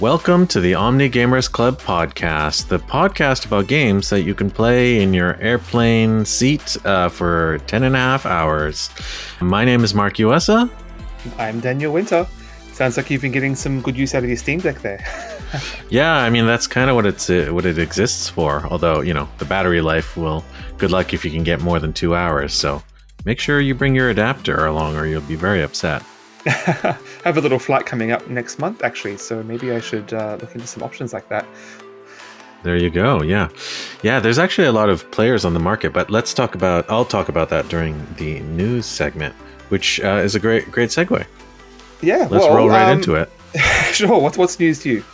Welcome to the Omni Gamers Club podcast, the podcast about games that you can play in your airplane seat uh, for 10 and a half hours. My name is Mark Yuasa. I'm Daniel Winter. Sounds like you've been getting some good use out of your Steam Deck there. yeah, I mean that's kind of what it's uh, what it exists for. Although you know the battery life will. Good luck if you can get more than two hours. So make sure you bring your adapter along, or you'll be very upset. have a little flight coming up next month, actually. So maybe I should uh, look into some options like that. There you go. Yeah, yeah. There's actually a lot of players on the market, but let's talk about. I'll talk about that during the news segment, which uh, is a great, great segue. Yeah, let's well, roll right um, into it. sure. What's what's news to you?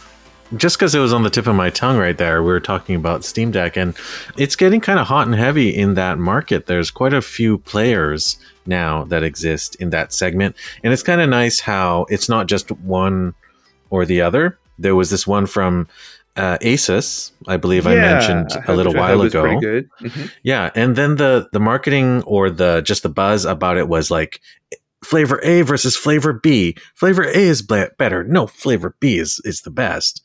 Just because it was on the tip of my tongue right there, we were talking about Steam Deck, and it's getting kind of hot and heavy in that market. There's quite a few players now that exist in that segment. And it's kind of nice how it's not just one or the other. There was this one from uh, Asus, I believe yeah, I mentioned a little while ago. Mm-hmm. Yeah, and then the the marketing or the just the buzz about it was like flavor A versus flavor B. Flavor A is better. No, flavor B is is the best.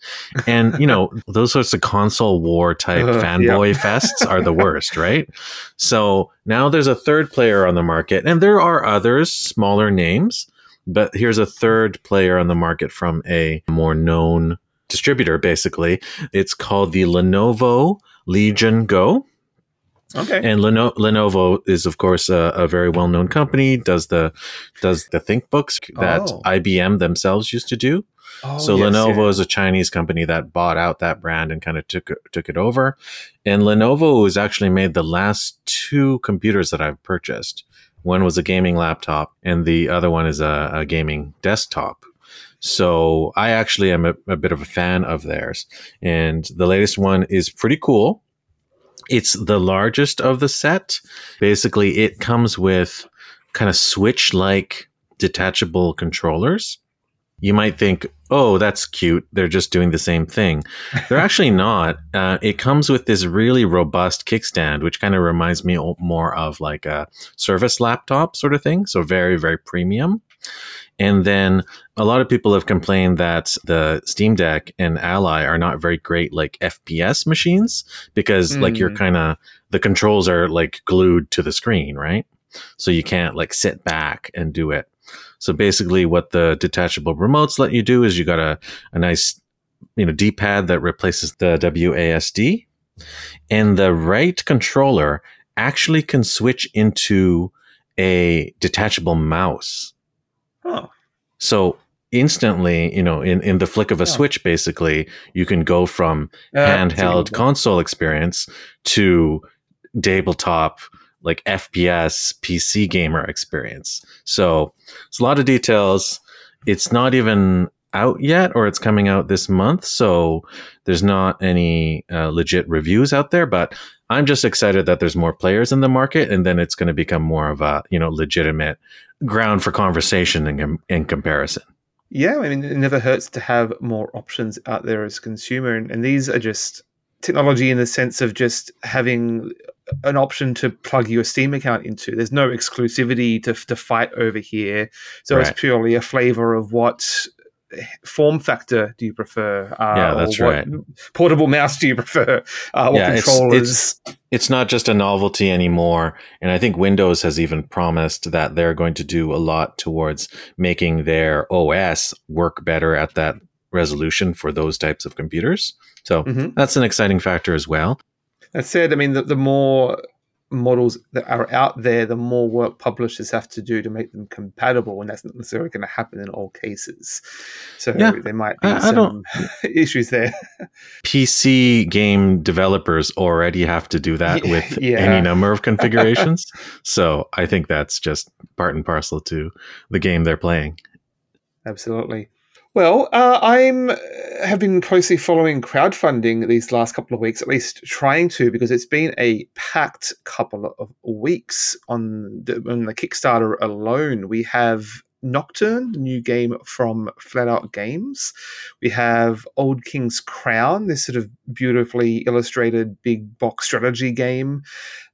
And you know, those sorts of console war type uh, fanboy yeah. fests are the worst, right? So now there's a third player on the market, and there are others, smaller names, but here's a third player on the market from a more known distributor, basically. It's called the Lenovo Legion Go. Okay. And Leno- Lenovo is, of course, a, a, very well-known company. Does the does the ThinkBooks that oh. IBM themselves used to do. Oh, so yes, Lenovo yeah. is a Chinese company that bought out that brand and kind of took took it over. And Lenovo has actually made the last two computers that I've purchased. One was a gaming laptop, and the other one is a, a gaming desktop. So I actually am a, a bit of a fan of theirs. And the latest one is pretty cool it's the largest of the set. Basically, it comes with kind of switch like detachable controllers. You might think, oh, that's cute. They're just doing the same thing. They're actually not. Uh, it comes with this really robust kickstand, which kind of reminds me more of like a Surface laptop sort of thing. So very, very premium. And then a lot of people have complained that the Steam Deck and Ally are not very great like FPS machines because mm. like you're hmm. kind of the controls are like glued to the screen, right? So you can't like sit back and do it. So basically what the detachable remotes let you do is you got a, a nice you know D-pad that replaces the WASD and the right controller actually can switch into a detachable mouse. Oh. So instantly, you know, in, in the flick of a switch, basically, you can go from uh, handheld console experience to tabletop, like FPS PC gamer experience. So it's a lot of details. It's not even out yet, or it's coming out this month. So there's not any uh, legit reviews out there, but I'm just excited that there's more players in the market, and then it's going to become more of a you know legitimate ground for conversation in, in comparison. Yeah, I mean, it never hurts to have more options out there as a consumer, and, and these are just technology in the sense of just having an option to plug your Steam account into. There's no exclusivity to, to fight over here. So right. it's purely a flavor of what form factor do you prefer? Uh, yeah, that's right. Portable mouse do you prefer? Uh, yeah, controllers? It's, it's, it's not just a novelty anymore. And I think Windows has even promised that they're going to do a lot towards making their OS work better at that resolution for those types of computers. So mm-hmm. that's an exciting factor as well. That said, I mean, the, the more models that are out there, the more work publishers have to do to make them compatible, and that's not necessarily going to happen in all cases. So yeah, there might be I, some I issues there. PC game developers already have to do that yeah, with yeah. any number of configurations. so I think that's just part and parcel to the game they're playing. Absolutely. Well, uh, I'm uh, have been closely following crowdfunding these last couple of weeks, at least trying to, because it's been a packed couple of weeks on the, on the Kickstarter alone. We have Nocturne, the new game from Flatout Games. We have Old King's Crown, this sort of beautifully illustrated big box strategy game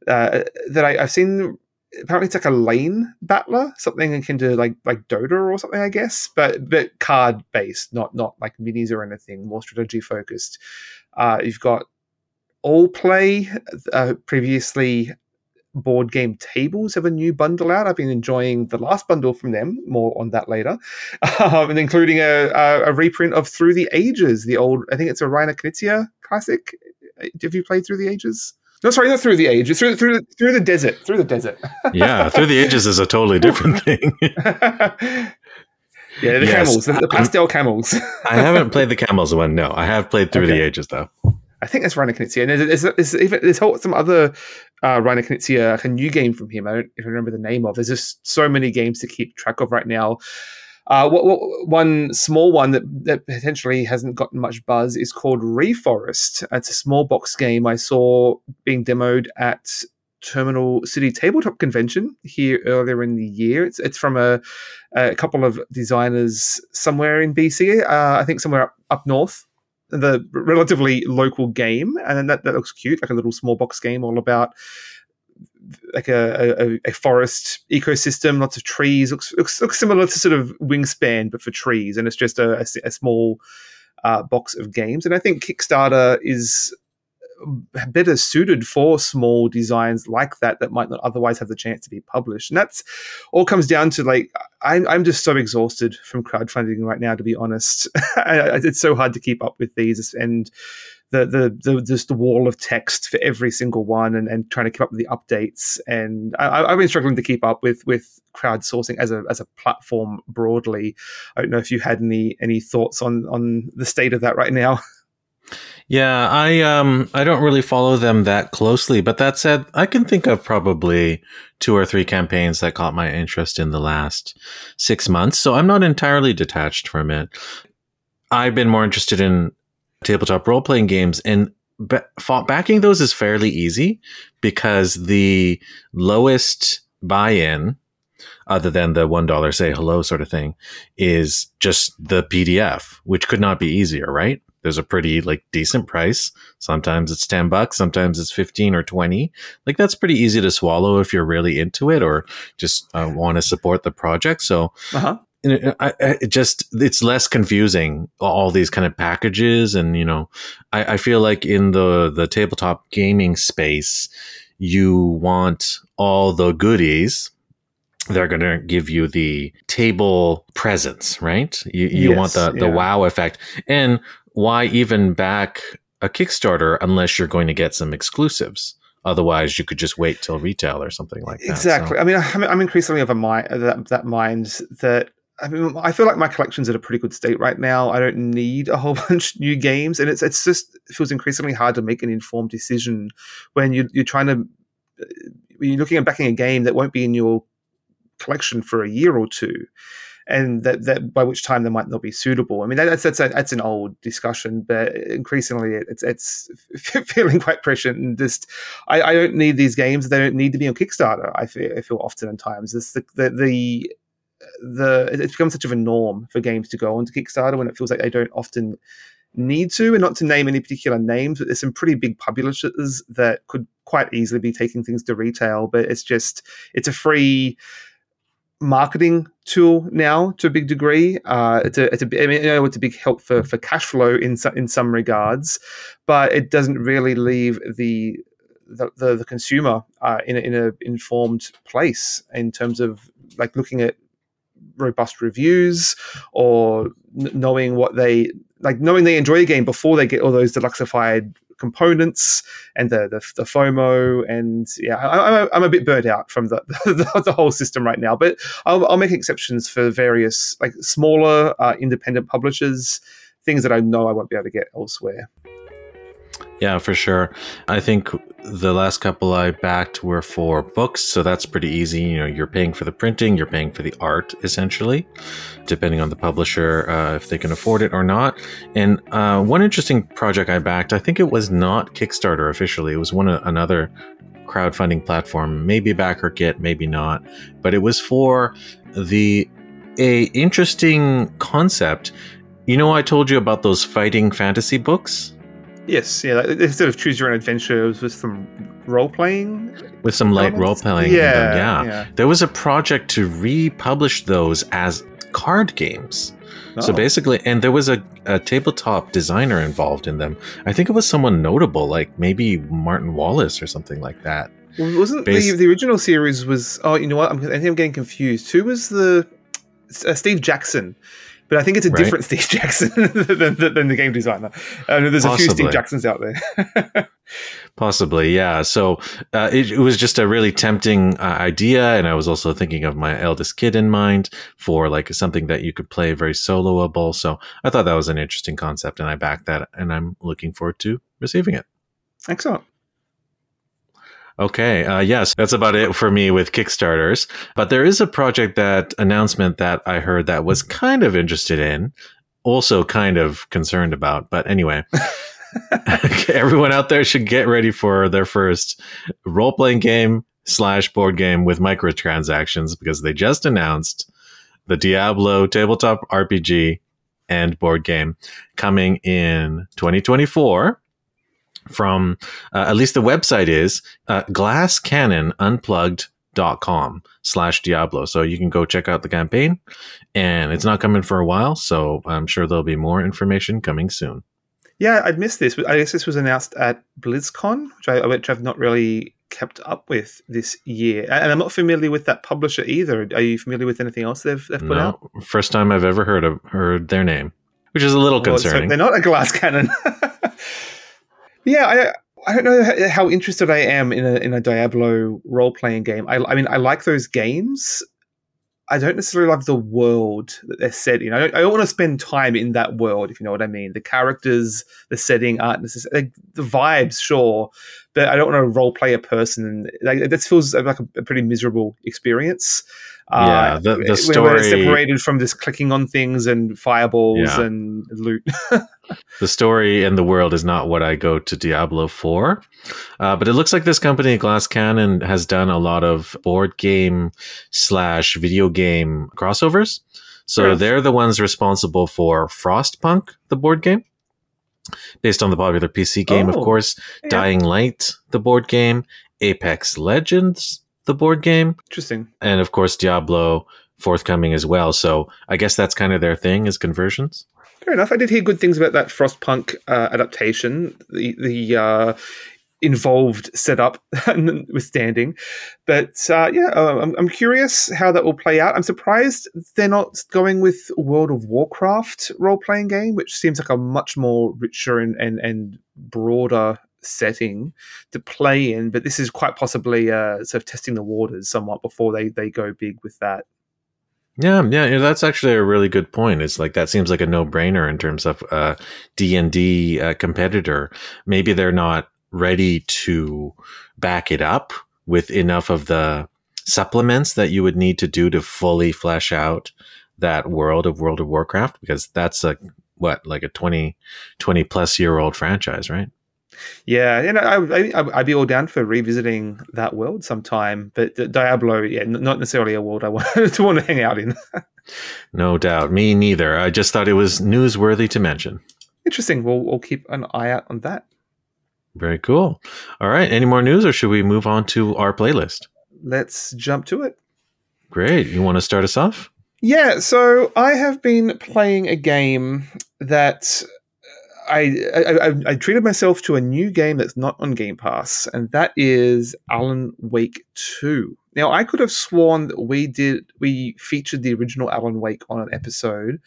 uh, that I, have seen apparently it's like a lane battler, something akin to like like Dota or something, I guess, but but card based, not not like minis or anything, more strategy focused. Uh, you've got All Play, uh, previously board game tables have a new bundle out. I've been enjoying the last bundle from them. More on that later, um, and including a, a, a, reprint of Through the Ages, the old. I think it's a Reiner Knizia classic. Have you played Through the Ages? No, sorry, not through the ages. Through through through the desert. Through the desert. yeah, through the ages is a totally different thing. yeah, the yes. camels, the, the pastel camels. I haven't played the camels one. No, I have played through okay. the ages though. I think that's Reiner Knizia. And there's, there's, there's, there's whole, some other uh, Reiner Knizia, like a new game from him. I don't even remember the name of. There's just so many games to keep track of right now. Uh, what, what, one small one that, that potentially hasn't gotten much buzz is called Reforest. It's a small box game I saw being demoed at Terminal City Tabletop Convention here earlier in the year. It's it's from a, a couple of designers somewhere in BC. Uh, I think somewhere up, up north. The relatively local game, and that, that looks cute, like a little small box game all about like a, a, a, forest ecosystem, lots of trees. Looks, looks, looks similar to sort of Wingspan, but for trees, and it's just a, a, a small uh, box of games. And I think Kickstarter is better suited for small designs like that that might not otherwise have the chance to be published. And that's all comes down to like I'm I'm just so exhausted from crowdfunding right now, to be honest. it's so hard to keep up with these and the the the just the wall of text for every single one and, and trying to keep up with the updates and I, have been struggling to keep up with with crowdsourcing as a as a platform broadly. I don't know if you had any any thoughts on on the state of that right now. Yeah, I um I don't really follow them that closely, but that said, I can think of probably two or three campaigns that caught my interest in the last 6 months, so I'm not entirely detached from it. I've been more interested in tabletop role playing games, and backing those is fairly easy because the lowest buy in, other than the $1 say hello sort of thing, is just the PDF, which could not be easier, right? There's a pretty like decent price. Sometimes it's 10 bucks, sometimes it's 15 or 20. Like that's pretty easy to swallow if you're really into it or just uh, want to support the project. So uh-huh. I, I, it just it's less confusing all these kind of packages and you know I, I feel like in the the tabletop gaming space you want all the goodies they're going to give you the table presence right you, you yes, want the, the yeah. wow effect and why even back a kickstarter unless you're going to get some exclusives Otherwise, you could just wait till retail or something like that. Exactly. So. I mean, I'm increasingly of a mind that, that mind that I mean, I feel like my collection's at a pretty good state right now. I don't need a whole bunch of new games, and it's it's just it feels increasingly hard to make an informed decision when you, you're trying to uh, when you're looking at backing a game that won't be in your collection for a year or two, and that, that by which time they might not be suitable. I mean, that's that's a, that's an old discussion, but increasingly it's it's feeling quite prescient and just I, I don't need these games. They don't need to be on Kickstarter. I feel I feel often at times. It's the the, the the it's become such of a norm for games to go onto Kickstarter when it feels like they don't often need to, and not to name any particular names, but there's some pretty big publishers that could quite easily be taking things to retail. But it's just it's a free marketing tool now to a big degree. Uh, it's a, it's a, I mean, know, it's a big help for, for cash flow in some, in some regards, but it doesn't really leave the the, the, the consumer uh, in a, in a informed place in terms of like looking at robust reviews or knowing what they like knowing they enjoy a game before they get all those deluxified components and the the, the FOMO and yeah I, am a bit burnt out from the, the, the whole system right now but I'll, I'll make exceptions for various like smaller uh, independent publishers things that I know I won't be able to get elsewhere. Yeah, for sure. I think the last couple I backed were for books, so that's pretty easy. You know, you're paying for the printing, you're paying for the art, essentially, depending on the publisher uh, if they can afford it or not. And uh, one interesting project I backed, I think it was not Kickstarter officially. It was one another crowdfunding platform, maybe BackerKit, maybe not, but it was for the a interesting concept. You know, I told you about those fighting fantasy books Yes, yeah. Instead of choose your own adventure, it was with some role playing. With some light role playing. Yeah, yeah, yeah. There was a project to republish those as card games. Oh. So basically, and there was a, a, tabletop designer involved in them. I think it was someone notable, like maybe Martin Wallace or something like that. Well, wasn't Bas- the, the original series was? Oh, you know what? I'm, I think I'm getting confused. Who was the uh, Steve Jackson? But I think it's a right? different Steve Jackson than, than, than, the game designer. Uh, there's Possibly. a few Steve Jacksons out there. Possibly, yeah. So uh, it, it, was just a really tempting uh, idea, and I was also thinking of my eldest kid in mind for like something that you could play very soloable. So I thought that was an interesting concept, and I backed that, and I'm looking forward to receiving it. Excellent. Okay. Uh, yes, that's about it for me with Kickstarters. But there is a project that announcement that I heard that was kind of interested in, also kind of concerned about. But anyway, everyone out there should get ready for their first role playing game slash board game with microtransactions because they just announced the Diablo tabletop RPG and board game coming in 2024 from uh, at least the website is uh, glasscannonunplugged.com slash diablo. So you can go check out the campaign and it's not coming for a while so i'm sure there'll be more information coming soon. Yeah i'd missed this. I guess this was announced at blizzcon which, I, which i've not really kept up with this year. And i'm not familiar with that publisher either. Are you familiar with anything else they've, they've put no, out? first time i've ever heard of heard their name which is a little well, concerning. they're not a glass cannon Yeah, I I don't know how interested I am in a in a Diablo role playing game. I, I mean, I like those games. I don't necessarily love the world that they're set in. I don't, I don't want to spend time in that world, if you know what I mean. The characters, the setting, aren't necessarily the vibes, sure, but I don't want to role play a person. Like, that feels like a, a pretty miserable experience. Yeah, uh, the, the story separated from this clicking on things and fireballs yeah. and loot. the story and the world is not what I go to Diablo for, uh, but it looks like this company, Glass Cannon, has done a lot of board game slash video game crossovers. So yes. they're the ones responsible for Frostpunk, the board game based on the popular PC game, oh, of course. Yeah. Dying Light, the board game. Apex Legends, the board game. Interesting. And of course, Diablo forthcoming as well. So I guess that's kind of their thing is conversions. Fair enough. I did hear good things about that Frostpunk uh, adaptation. The the uh, involved setup withstanding, but uh, yeah, uh, I'm, I'm curious how that will play out. I'm surprised they're not going with World of Warcraft role playing game, which seems like a much more richer and and, and broader setting to play in, but this is quite possibly uh, sort of testing the waters somewhat before they, they go big with that. Yeah, yeah, that's actually a really good point. It's like that seems like a no brainer in terms of uh, D and D uh, competitor. Maybe they're not ready to back it up with enough of the supplements that you would need to do to fully flesh out that world of World of Warcraft because that's a what like a 20 20 plus year old franchise, right? Yeah, you know, I, I, would be all down for revisiting that world sometime. But Diablo, yeah, not necessarily a world I want to want to hang out in. no doubt, me neither. I just thought it was newsworthy to mention. Interesting. We'll we'll keep an eye out on that. Very cool. All right. Any more news, or should we move on to our playlist? Let's jump to it. Great. You want to start us off? Yeah. So I have been playing a game that I, I, I treated myself to a new game that's not on Game Pass, and that is Alan Wake Two. Now, I could have sworn that we did we featured the original Alan Wake on an episode.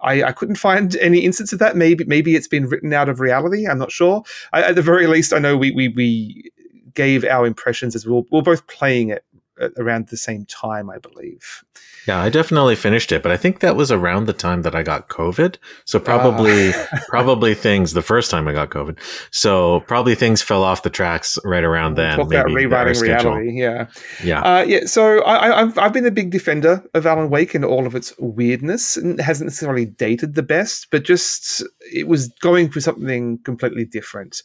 I, I couldn't find any instance of that. Maybe maybe it's been written out of reality. I'm not sure. I, at the very least, I know we we, we gave our impressions as we were, we were both playing it around the same time, I believe. Yeah, I definitely finished it, but I think that was around the time that I got COVID. So probably, uh. probably things the first time I got COVID. So probably things fell off the tracks right around then. Talk about rewriting reality. Yeah, yeah, uh, yeah. So I, have I've been a big defender of Alan Wake and all of its weirdness. It hasn't necessarily dated the best, but just it was going for something completely different.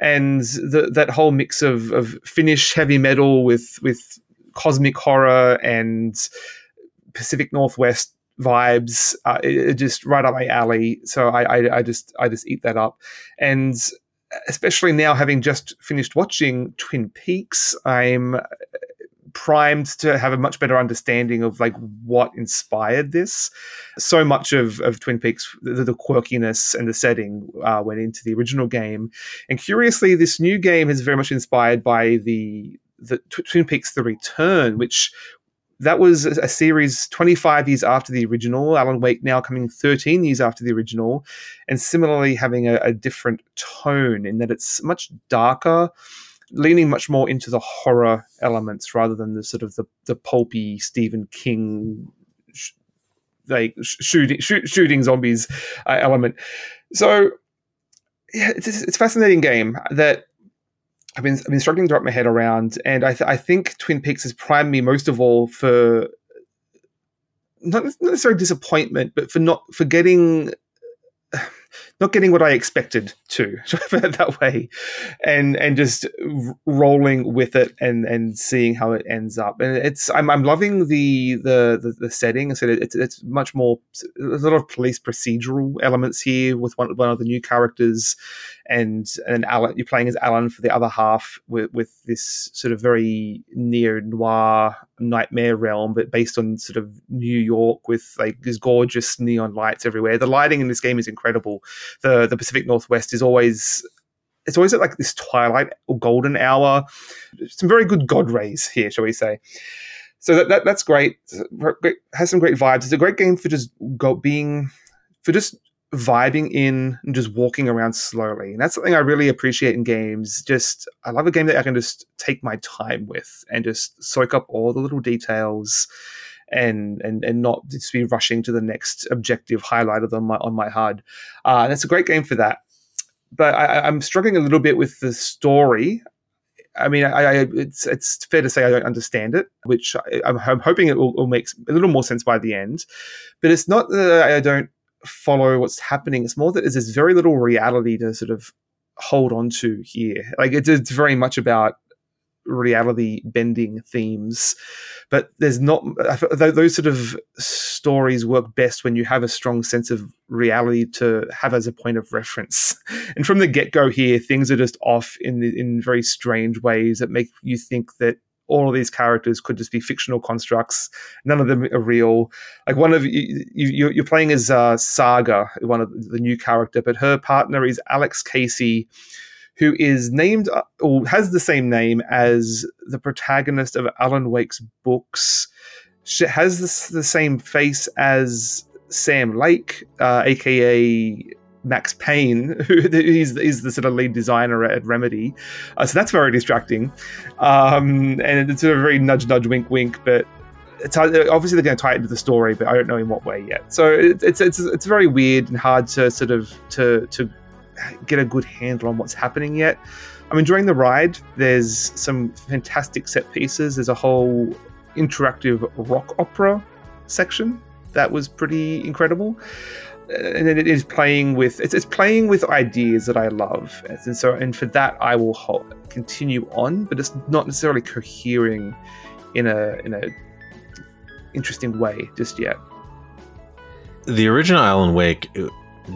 And the, that whole mix of, of Finnish heavy metal with with cosmic horror and Pacific Northwest vibes. Uh, it, it, just right up my alley. So I, I, I, just I just eat that up, and especially now having just finished watching Twin Peaks, I'm primed to have a much better understanding of like what inspired this. So much of, of Twin Peaks, the, the quirkiness and the setting uh, went into the original game, and curiously, this new game is very much inspired by the the Twin Peaks: The Return, which that was a series 25 years after the original. Alan Wake now coming 13 years after the original, and similarly having a, a different tone in that it's much darker leaning much more into the horror elements rather than the sort of the, the pulpy Stephen King sh- like shooting shoot, shooting zombies uh, element. So yeah, it's, it's a fascinating game that I've been I've been struggling to wrap my head around, and I th- I think Twin Peaks has primed me most of all for not necessarily disappointment, but for not for getting not getting what I expected to, that way, and and just rolling with it and and seeing how it ends up. And it's I'm, I'm loving the, the the the setting. I said it's it's much more there's a lot of police procedural elements here with one one of the new characters and and Alan, you're playing as Alan for the other half with, with this sort of very neo noir nightmare realm, but based on sort of New York with like these gorgeous neon lights everywhere. The lighting in this game is incredible. The the Pacific Northwest is always it's always at like this twilight or golden hour. Some very good god rays here, shall we say? So that, that that's great. Has some great vibes. It's a great game for just go, being for just vibing in and just walking around slowly. And that's something I really appreciate in games. Just I love a game that I can just take my time with and just soak up all the little details and and and not just be rushing to the next objective highlighted on my on my HUD. Uh, and it's a great game for that. But I, I'm struggling a little bit with the story. I mean, I, I, it's it's fair to say I don't understand it, which I, am hoping it will, will, make a little more sense by the end. But it's not that I don't follow what's happening. It's more that there's very little reality to sort of hold on to here. Like it's, it's very much about reality bending themes, but there's not those sort of stories work best when you have a strong sense of reality to have as a point of reference. And from the get go here, things are just off in in very strange ways that make you think that all of these characters could just be fictional constructs. None of them are real. Like one of you, you are playing as uh, Saga, one of the new character, but her partner is Alex Casey, who is named uh, or has the same name as the protagonist of Alan Wake's books. She has this, the same face as Sam Lake, uh, aka Max Payne, who he's, he's the sort of lead designer at Remedy. Uh, so that's very distracting. Um, and it's a very nudge, nudge, wink, wink, but it's obviously they're going to tie it into the story, but I don't know in what way yet. So it, it's it's it's very weird and hard to sort of to to get a good handle on what's happening yet. I mean, during the ride, there's some fantastic set pieces. There's a whole interactive rock opera section that was pretty incredible and it is playing with it's, it's playing with ideas that I love, and so and for that I will hold, continue on, but it's not necessarily cohering in a in a interesting way just yet. The original Alan Wake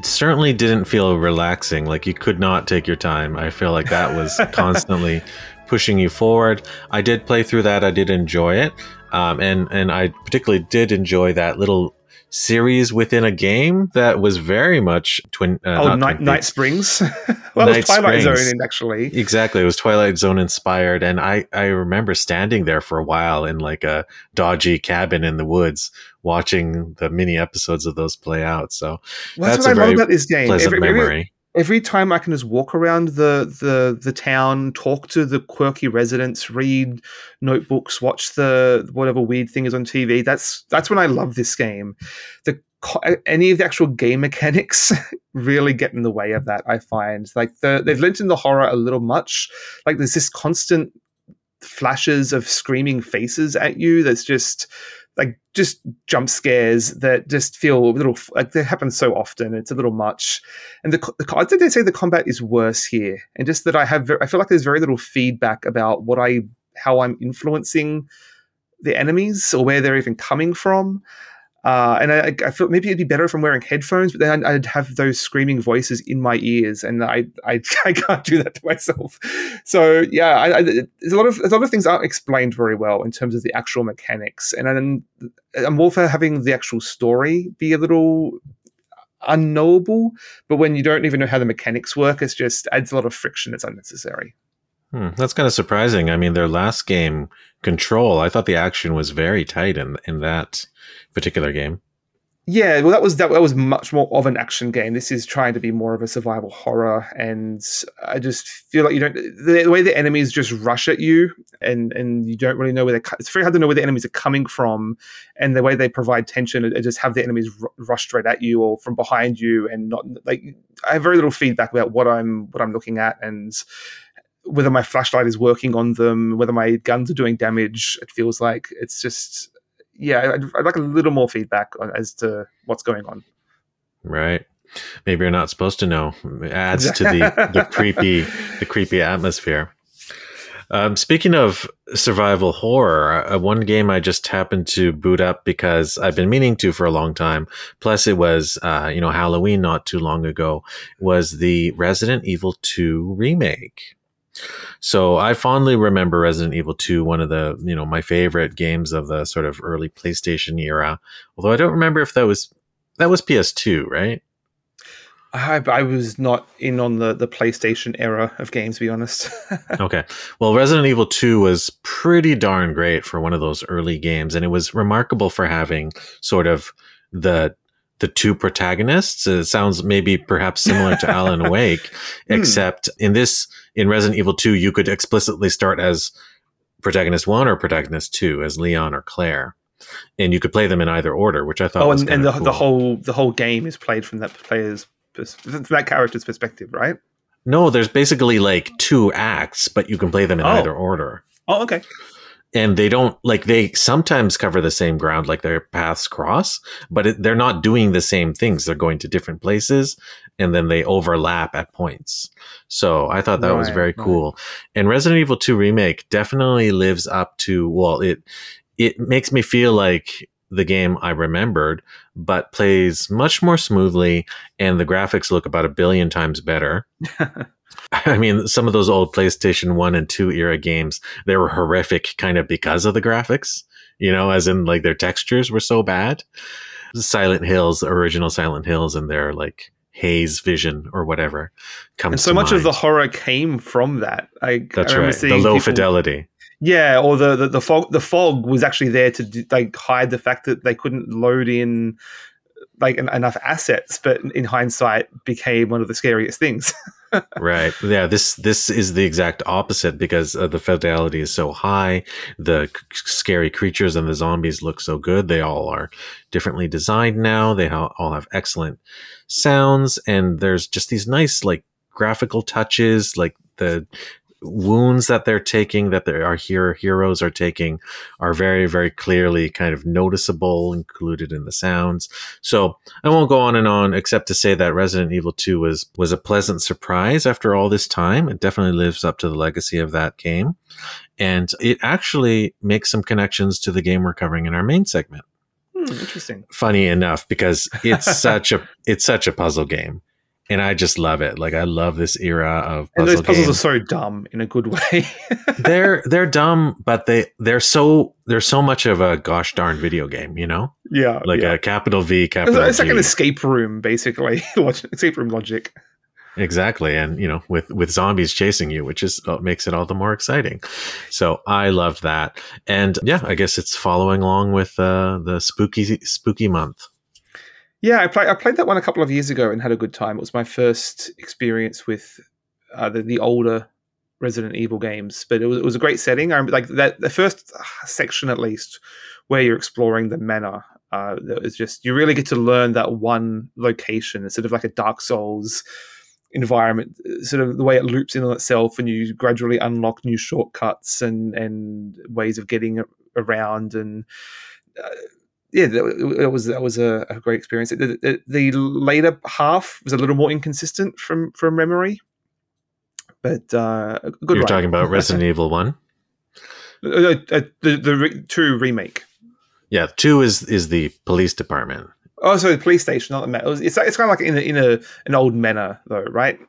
certainly didn't feel relaxing. Like you could not take your time. I feel like that was constantly pushing you forward. I did play through that. I did enjoy it, um, and and I particularly did enjoy that little series within a game that was very much twin. Uh, oh, Night, Night Springs. well, Night it was Twilight Springs. Zone, actually. Exactly, it was Twilight Zone inspired, and I I remember standing there for a while in like a dodgy cabin in the woods, watching the mini episodes of those play out. So well, that's, that's what I love about this game. Pleasant every, memory. Every, every time I can just walk around the the the town, talk to the quirky residents, read notebooks, watch the whatever weird thing is on TV. That's that's when I love this game. The any of the actual game mechanics really get in the way of that. I find like the, they've lent in the horror a little much. Like there's this constant flashes of screaming faces at you. That's just like just jump scares that just feel a little like they happen so often. It's a little much, and the, the I think they say the combat is worse here, and just that I have I feel like there's very little feedback about what I how I'm influencing the enemies or where they're even coming from. Uh, and I, I felt maybe it'd be better if I'm wearing headphones, but then I'd have those screaming voices in my ears, and I I, I can't do that to myself. So yeah, I, I, there's a lot of a lot of things aren't explained very well in terms of the actual mechanics, and I'm all for having the actual story be a little unknowable. But when you don't even know how the mechanics work, it just adds a lot of friction. It's unnecessary. Hmm, that's kind of surprising. I mean, their last game, Control, I thought the action was very tight in in that particular game. Yeah, well, that was that, that was much more of an action game. This is trying to be more of a survival horror, and I just feel like you don't the, the way the enemies just rush at you, and and you don't really know where they. It's very hard to know where the enemies are coming from, and the way they provide tension, it, just have the enemies r- rush straight at you or from behind you, and not like I have very little feedback about what I'm what I'm looking at, and whether my flashlight is working on them, whether my guns are doing damage. It feels like it's just yeah, I'd, I'd, like a little more feedback as to what's going on. Right. Maybe you're not supposed to know. It adds to the, the creepy the creepy atmosphere. Um, speaking of survival horror, uh, one game I just happened to boot up because I've been meaning to for a long time. Plus, it was uh, you know Halloween not too long ago. Was the Resident Evil Two remake? So I fondly remember Resident Evil 2, one of the, you know, my favorite games of the sort of early PlayStation era. Although I don't remember if that was that was PS2, right? I, I was not in on the, the PlayStation era of games, to be honest. okay. Well, Resident Evil 2 was pretty darn great for one of those early games, and it was remarkable for having sort of the the two protagonists. It sounds maybe perhaps similar to Alan Wake, hmm. except in this in Resident Evil 2, you could explicitly start as protagonist one or protagonist two, as Leon or Claire. And you could play them in either order, which I thought. Oh, and, and the, cool. the whole the whole game is played from that player's from that character's perspective, right? No, there's basically like two acts, but you can play them in oh. either order. Oh, okay and they don't like they sometimes cover the same ground like their paths cross but it, they're not doing the same things. They're going to different places and then they overlap at points. So i thought that right, was very cool. And resident evil 2 remake definitely lives up to well it it makes me feel like the game I remembered, but plays much more smoothly, and the graphics look about a billion times better. I mean, some of those old PlayStation 1 and 2 era games, they were horrific kind of because of the graphics, you know, as in like their textures were so bad. Silent Hills, original Silent Hills, and their like haze vision or whatever comes. And so much mind. of the horror came from that. I, That's I right. The low people, fidelity. Yeah, or the, the, the fog. The fog was actually there to like hide the fact that they couldn't load in like enough assets, but in hindsight, became one of the scariest things. right. Yeah. This this is the exact opposite because uh, the fidelity is so high. The c- scary creatures and the zombies look so good. They all are differently designed now. They ha- all have excellent sounds, and there's just these nice like graphical touches, like the wounds that they're taking, that our hero, heroes are taking, are very, very clearly kind of noticeable, included in the sounds. So I won't go on and on, except to say that Resident Evil 2 was was a pleasant surprise after all this time. It definitely lives up to the legacy of that game, and it actually makes some connections to the game we're covering in our main segment. Hmm, interesting. Funny enough, because it's such a it's such a puzzle game and I just love it. Like I love this era of and those puzzles games. are so dumb in a good way. they're they're dumb, but they they're so they're so much of a gosh darn video game, you know? Yeah, like yeah. a capital V, capital. It's, it's like an escape room, basically. escape room logic. Exactly, and you know, with with zombies chasing you, which is uh, makes it all the more exciting. So I loved that, and yeah, I guess it's following along with uh, the spooky spooky month. Yeah, I, play, I played that one a couple of years ago and had a good time. It was my first experience with uh, the, the older Resident Evil games, but it was, it was a great setting. I like that the first section at least where you're exploring the manor. Uh, was just you really get to learn that one location. It's sort of like a Dark Souls environment, sort of the way it loops in on itself, and you gradually unlock new shortcuts and and ways of getting around and. Uh, yeah, it was that was a, a great experience. The, the, the, later half was a little more inconsistent from from memory, but uh, good. You're talking about Resident Evil One, uh, uh, the the two remake. Yeah, two is is the police department. Oh, so the police station, not the manor. It's it's kind of like in a, in a an old manor, though, right?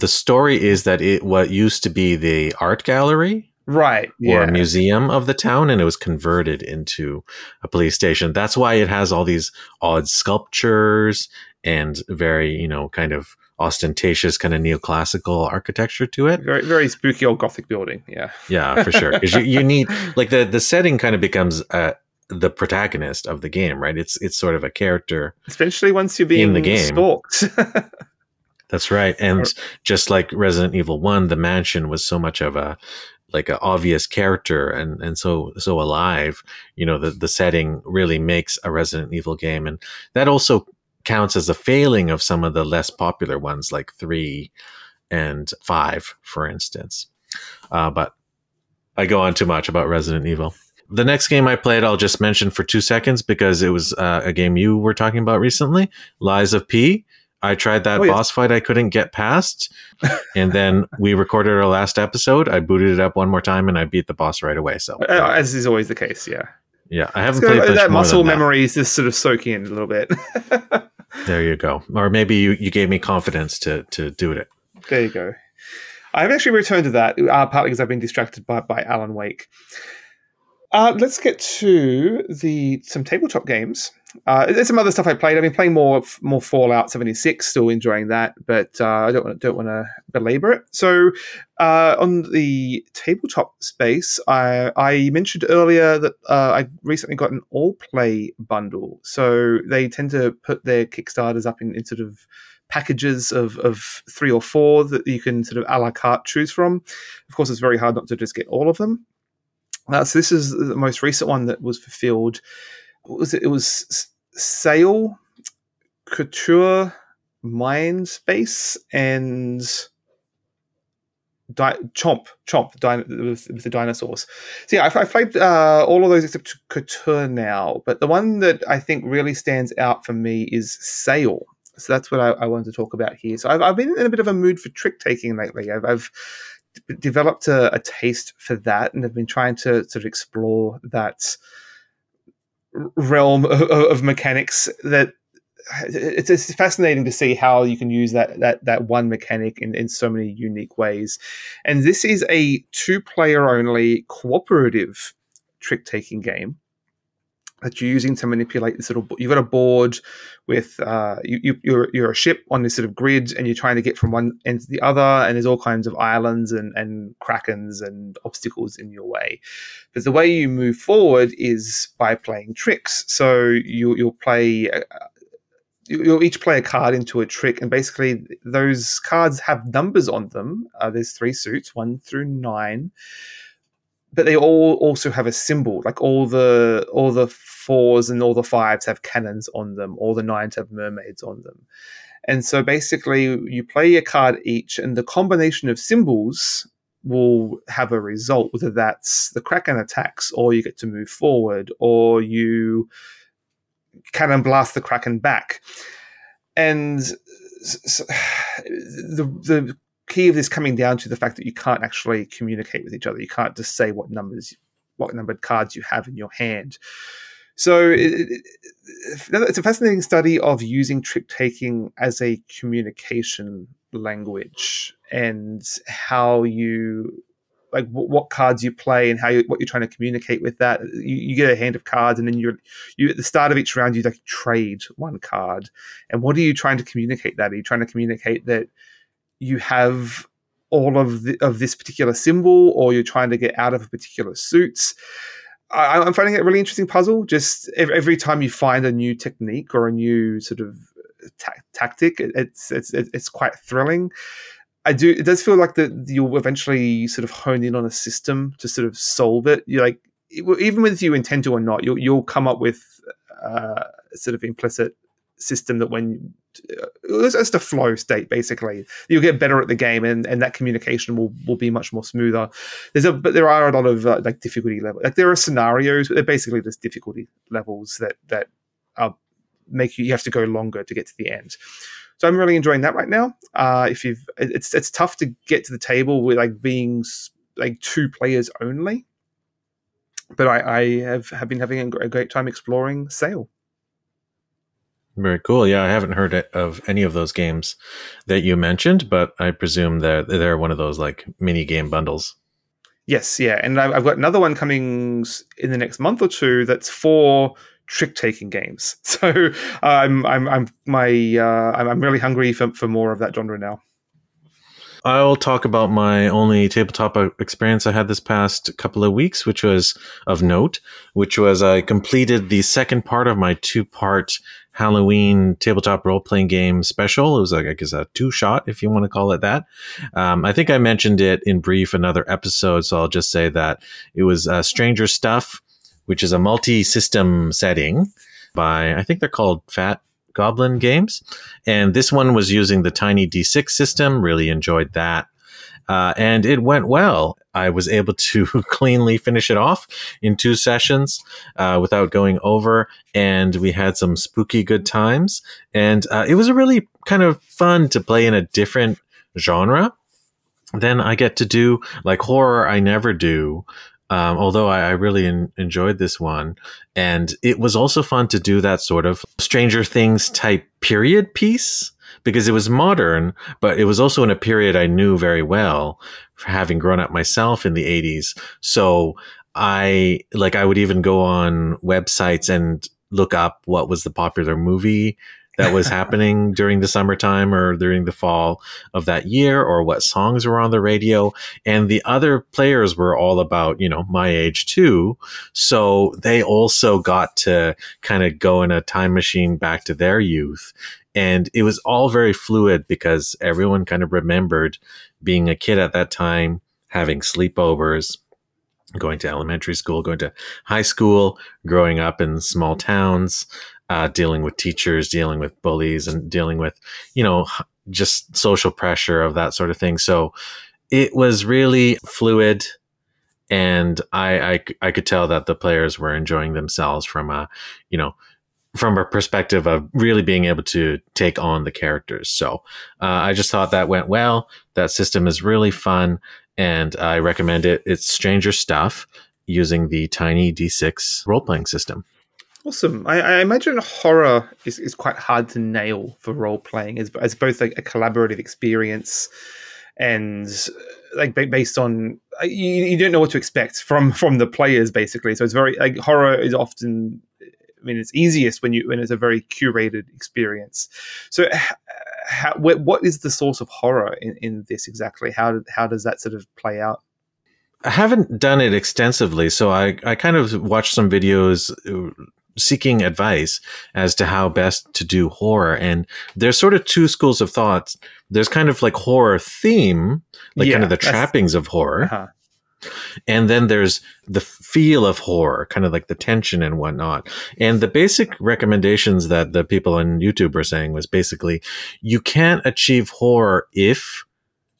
The story is that it what used to be the art gallery, right, or a museum of the town, and it was converted into a police station. That's why it has all these odd sculptures and very, you know, kind of ostentatious kind of neoclassical architecture to it. Very, very spooky old gothic building. Yeah. Yeah, for sure. Because you, you need like the the setting kind of becomes uh, the protagonist of the game, right? It's it's sort of a character, especially once you're being in the game. stalked. That's right, and just like Resident Evil One, the mansion was so much of a like an obvious character and and so so alive. You know, the the setting really makes a Resident Evil game, and that also counts as a failing of some of the less popular ones, like three and five, for instance. Uh, but I go on too much about Resident Evil the next game I played, I'll just mention for two seconds because it was uh, a game you were talking about recently, Lies of P. I tried that oh, yeah. boss fight I couldn't get past, and then we recorded our last episode. I booted it up one more time and I beat the boss right away. So, uh, as is always the case, yeah. Yeah, I haven't played that, that muscle memory is just sort of soaking in a little bit. there you go. Or maybe you, you gave me confidence to to do it. There you go. I've actually returned to that uh, partly because I've been distracted by, by Alan Wake. Uh, let's get to the some tabletop games. Uh, there's some other stuff I played. I've been playing more more Fallout 76, still enjoying that, but uh, I don't want don't want to belabor it. So, uh, on the tabletop space, I, I mentioned earlier that uh, I recently got an all play bundle. So they tend to put their Kickstarters up in, in sort of packages of, of three or four that you can sort of a la carte choose from. Of course, it's very hard not to just get all of them. Uh, so this is the most recent one that was fulfilled. was it? It was Sail, Couture, Mind Space, and Di- Chomp, Chomp, with, with, the dinosaurs. So yeah, I've, I've played uh, all of those except Couture now, but the one that I think really stands out for me is Sail. So that's what I, I wanted to talk about here. So I've, I've, been in a bit of a mood for trick taking lately. I've, I've developed a, a, taste for that and have been trying to sort of explore that realm of, of mechanics that it's, it's, fascinating to see how you can use that that that one mechanic in, in so many unique ways. And this is a two player only cooperative trick taking game that you're using to manipulate this little. You've got a board with uh, you, you you're you're a ship on this sort of grid, and you're trying to get from one end to the other, and there's all kinds of islands and and krakens and obstacles in your way. But the way you move forward is by playing tricks. So you you'll play. Uh, you'll each play a card into a trick, and basically those cards have numbers on them. Uh, there's three suits, one through nine, but they all also have a symbol. Like all the all the fours and all the fives have cannons on them, all the nines have mermaids on them. And so basically, you play a card each, and the combination of symbols will have a result, whether that's the Kraken attacks, or you get to move forward, or you cannon blast the Kraken back. And the, the key of this coming down to the fact that you can't actually communicate with each other. You can't just say what numbers, what numbered cards you have in your hand. So it, it, it's a fascinating study of using trick taking as a communication language and how you like what cards you play and how you, what you're trying to communicate with that. You, you, get a hand of cards, and then you're you at the start of each round you like trade one card. And what are you trying to communicate? That are you trying to communicate that you have all of the, of this particular symbol, or you're trying to get out of a particular suits? I, am finding it a really interesting puzzle. Just every time you find a new technique or a new sort of ta- tactic, it's it's it's quite thrilling. I do. It does feel like that you'll eventually sort of hone in on a system to sort of solve it. You like even whether you intend to or not, you'll you'll come up with uh, sort of implicit system that when it's just a flow state basically. You'll get better at the game and, and that communication will, will be much more smoother. There's a but there are a lot of uh, like difficulty level like there are scenarios but they're basically just difficulty levels that that are make you you have to go longer to get to the end. So i'm really enjoying that right now. Uh if you've it's it's tough to get to the table with like being like two players only but I, I have, have been having a great time exploring Sail. Very cool. Yeah, I haven't heard of any of those games that you mentioned, but I presume that they're one of those like mini game bundles. Yes, yeah, and I've got another one coming in the next month or two. That's for trick taking games. So I'm I'm I'm my uh, I'm really hungry for for more of that genre now. I'll talk about my only tabletop experience I had this past couple of weeks, which was of note, which was I completed the second part of my two part Halloween tabletop role playing game special. It was like, I guess, a two shot, if you want to call it that. Um, I think I mentioned it in brief another episode, so I'll just say that it was uh, Stranger Stuff, which is a multi system setting by, I think they're called Fat Goblin games. And this one was using the Tiny D6 system. Really enjoyed that. Uh, and it went well. I was able to cleanly finish it off in two sessions uh, without going over, and we had some spooky good times. And uh, it was a really kind of fun to play in a different genre than I get to do. Like horror, I never do. Um, although I, I really enjoyed this one. And it was also fun to do that sort of Stranger Things type period piece because it was modern, but it was also in a period I knew very well, having grown up myself in the 80s. So I like I would even go on websites and look up what was the popular movie that was happening during the summertime or during the fall of that year or what songs were on the radio. And the other players were all about, you know, my age too. So they also got to kind of go in a time machine back to their youth. And it was all very fluid because everyone kind of remembered being a kid at that time, having sleepovers, going to elementary school, going to high school, growing up in small towns, uh, dealing with teachers, dealing with bullies, and dealing with, you know, just social pressure of that sort of thing. So it was really fluid. And I, I, I could tell that the players were enjoying themselves from a, you know, from a perspective of really being able to take on the characters. So uh, I just thought that went well. That system is really fun, and I recommend it. It's Stranger Stuff using the Tiny D6 role playing system. Awesome. I, I, imagine horror is, is quite hard to nail for role playing as, as both like a collaborative experience and uh, like based on uh, you, you don't know what to expect from from the players basically. So it's very like horror is often I mean it's easiest when you when it's a very curated experience. So how, what is the source of horror in, in this exactly? How how does that sort of play out? I haven't done it extensively, so I, I kind of watched some videos uh, seeking advice as to how best to do horror. And there's sort of two schools of thought. There's kind of like horror theme, like yeah, kind of the trappings of horror. Uh-huh. And then there's the feel of horror, kind of like the tension and whatnot. And the basic recommendations that the people on YouTube were saying was basically you can't achieve horror if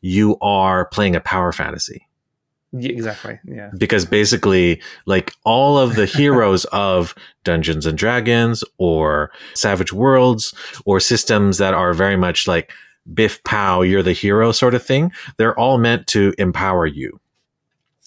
you are playing a power fantasy. Yeah, exactly. Yeah. Because basically, like all of the heroes of Dungeons and Dragons or Savage Worlds or systems that are very much like biff pow, you're the hero sort of thing, they're all meant to empower you.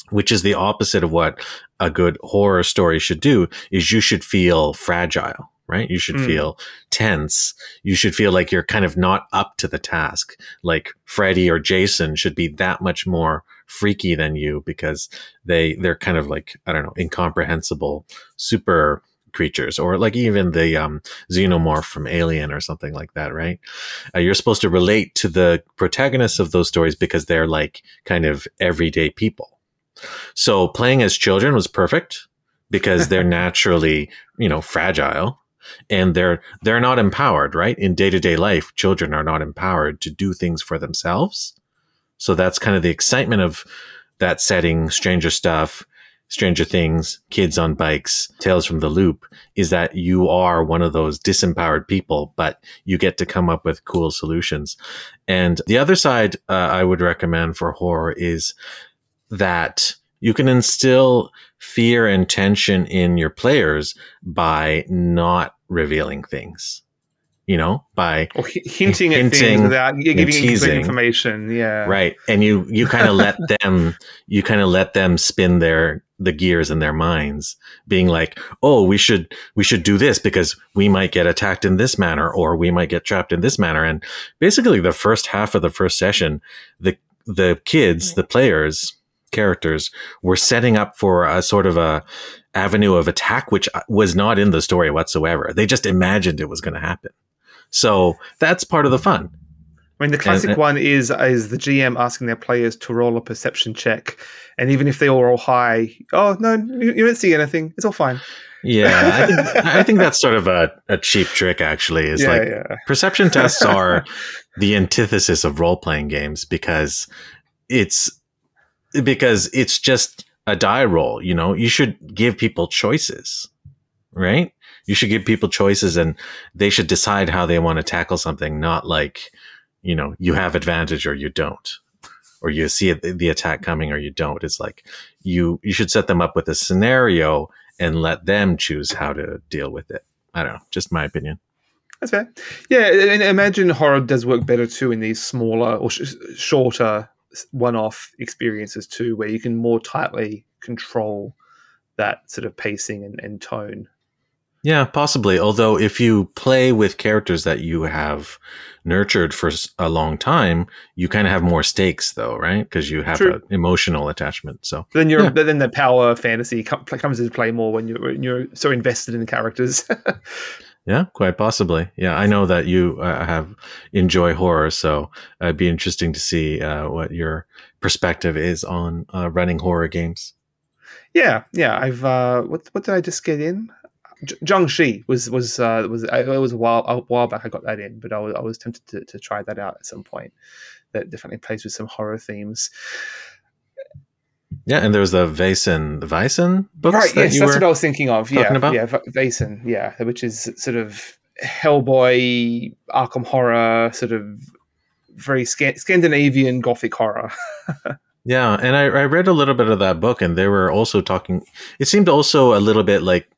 Which is the opposite of what a good horror story should do is you should feel fragile right? You should mm. feel tense. You should feel like you're kind of not up to the task. Like Freddy or Jason should be that much more freaky than you because they they're kind of like I don't know incomprehensible super creatures or like even the um, xenomorph from alien or something like that right uh, you're supposed to relate to the protagonists of those stories because they're like kind of everyday people so playing as children was perfect because they're naturally you know fragile and they're they're not empowered right in day-to-day life children are not empowered to do things for themselves so that's kind of the excitement of that setting, Stranger Stuff, Stranger Things, Kids on Bikes, Tales from the Loop, is that you are one of those disempowered people, but you get to come up with cool solutions. And the other side uh, I would recommend for horror is that you can instill fear and tension in your players by not revealing things you know, by or hinting at things without giving teasing. information. Yeah, right. And you you kind of let them you kind of let them spin their the gears in their minds being like oh we should we should do this because we might get attacked in this manner or we might get trapped in this manner and basically the first half of the first session the the kids the players characters were setting up for a sort of a avenue of attack which was not in the story whatsoever they just imagined it was going to happen so that's part of the fun I mean, the classic and, one is is the GM asking their players to roll a perception check, and even if they all roll high, oh no, you, you don't see anything. It's all fine. Yeah, I think, I think that's sort of a, a cheap trick. Actually, is yeah, like yeah. perception tests are the antithesis of role playing games because it's because it's just a die roll. You know, you should give people choices, right? You should give people choices, and they should decide how they want to tackle something, not like you know, you have advantage or you don't, or you see the attack coming or you don't. It's like you, you should set them up with a scenario and let them choose how to deal with it. I don't know, just my opinion. That's fair. Yeah, and imagine horror does work better too in these smaller or sh- shorter one-off experiences too, where you can more tightly control that sort of pacing and, and tone. Yeah, possibly. Although, if you play with characters that you have nurtured for a long time, you kind of have more stakes, though, right? Because you have an emotional attachment. So then you're yeah. then the power fantasy comes into play more when you're when you're so invested in the characters. yeah, quite possibly. Yeah, I know that you uh, have enjoy horror, so it'd be interesting to see uh, what your perspective is on uh, running horror games. Yeah, yeah. I've uh, what what did I just get in? Jiangshi was was uh, was it was a while a while back I got that in, but I was I was tempted to, to try that out at some point. That definitely plays with some horror themes. Yeah, and there was the Vaesen, the Vaesen books. Right, yes, that's what I was thinking of. Yeah, about? yeah, Vaesen, yeah, which is sort of Hellboy, Arkham horror, sort of very Scandinavian gothic horror. yeah, and I, I read a little bit of that book, and they were also talking. It seemed also a little bit like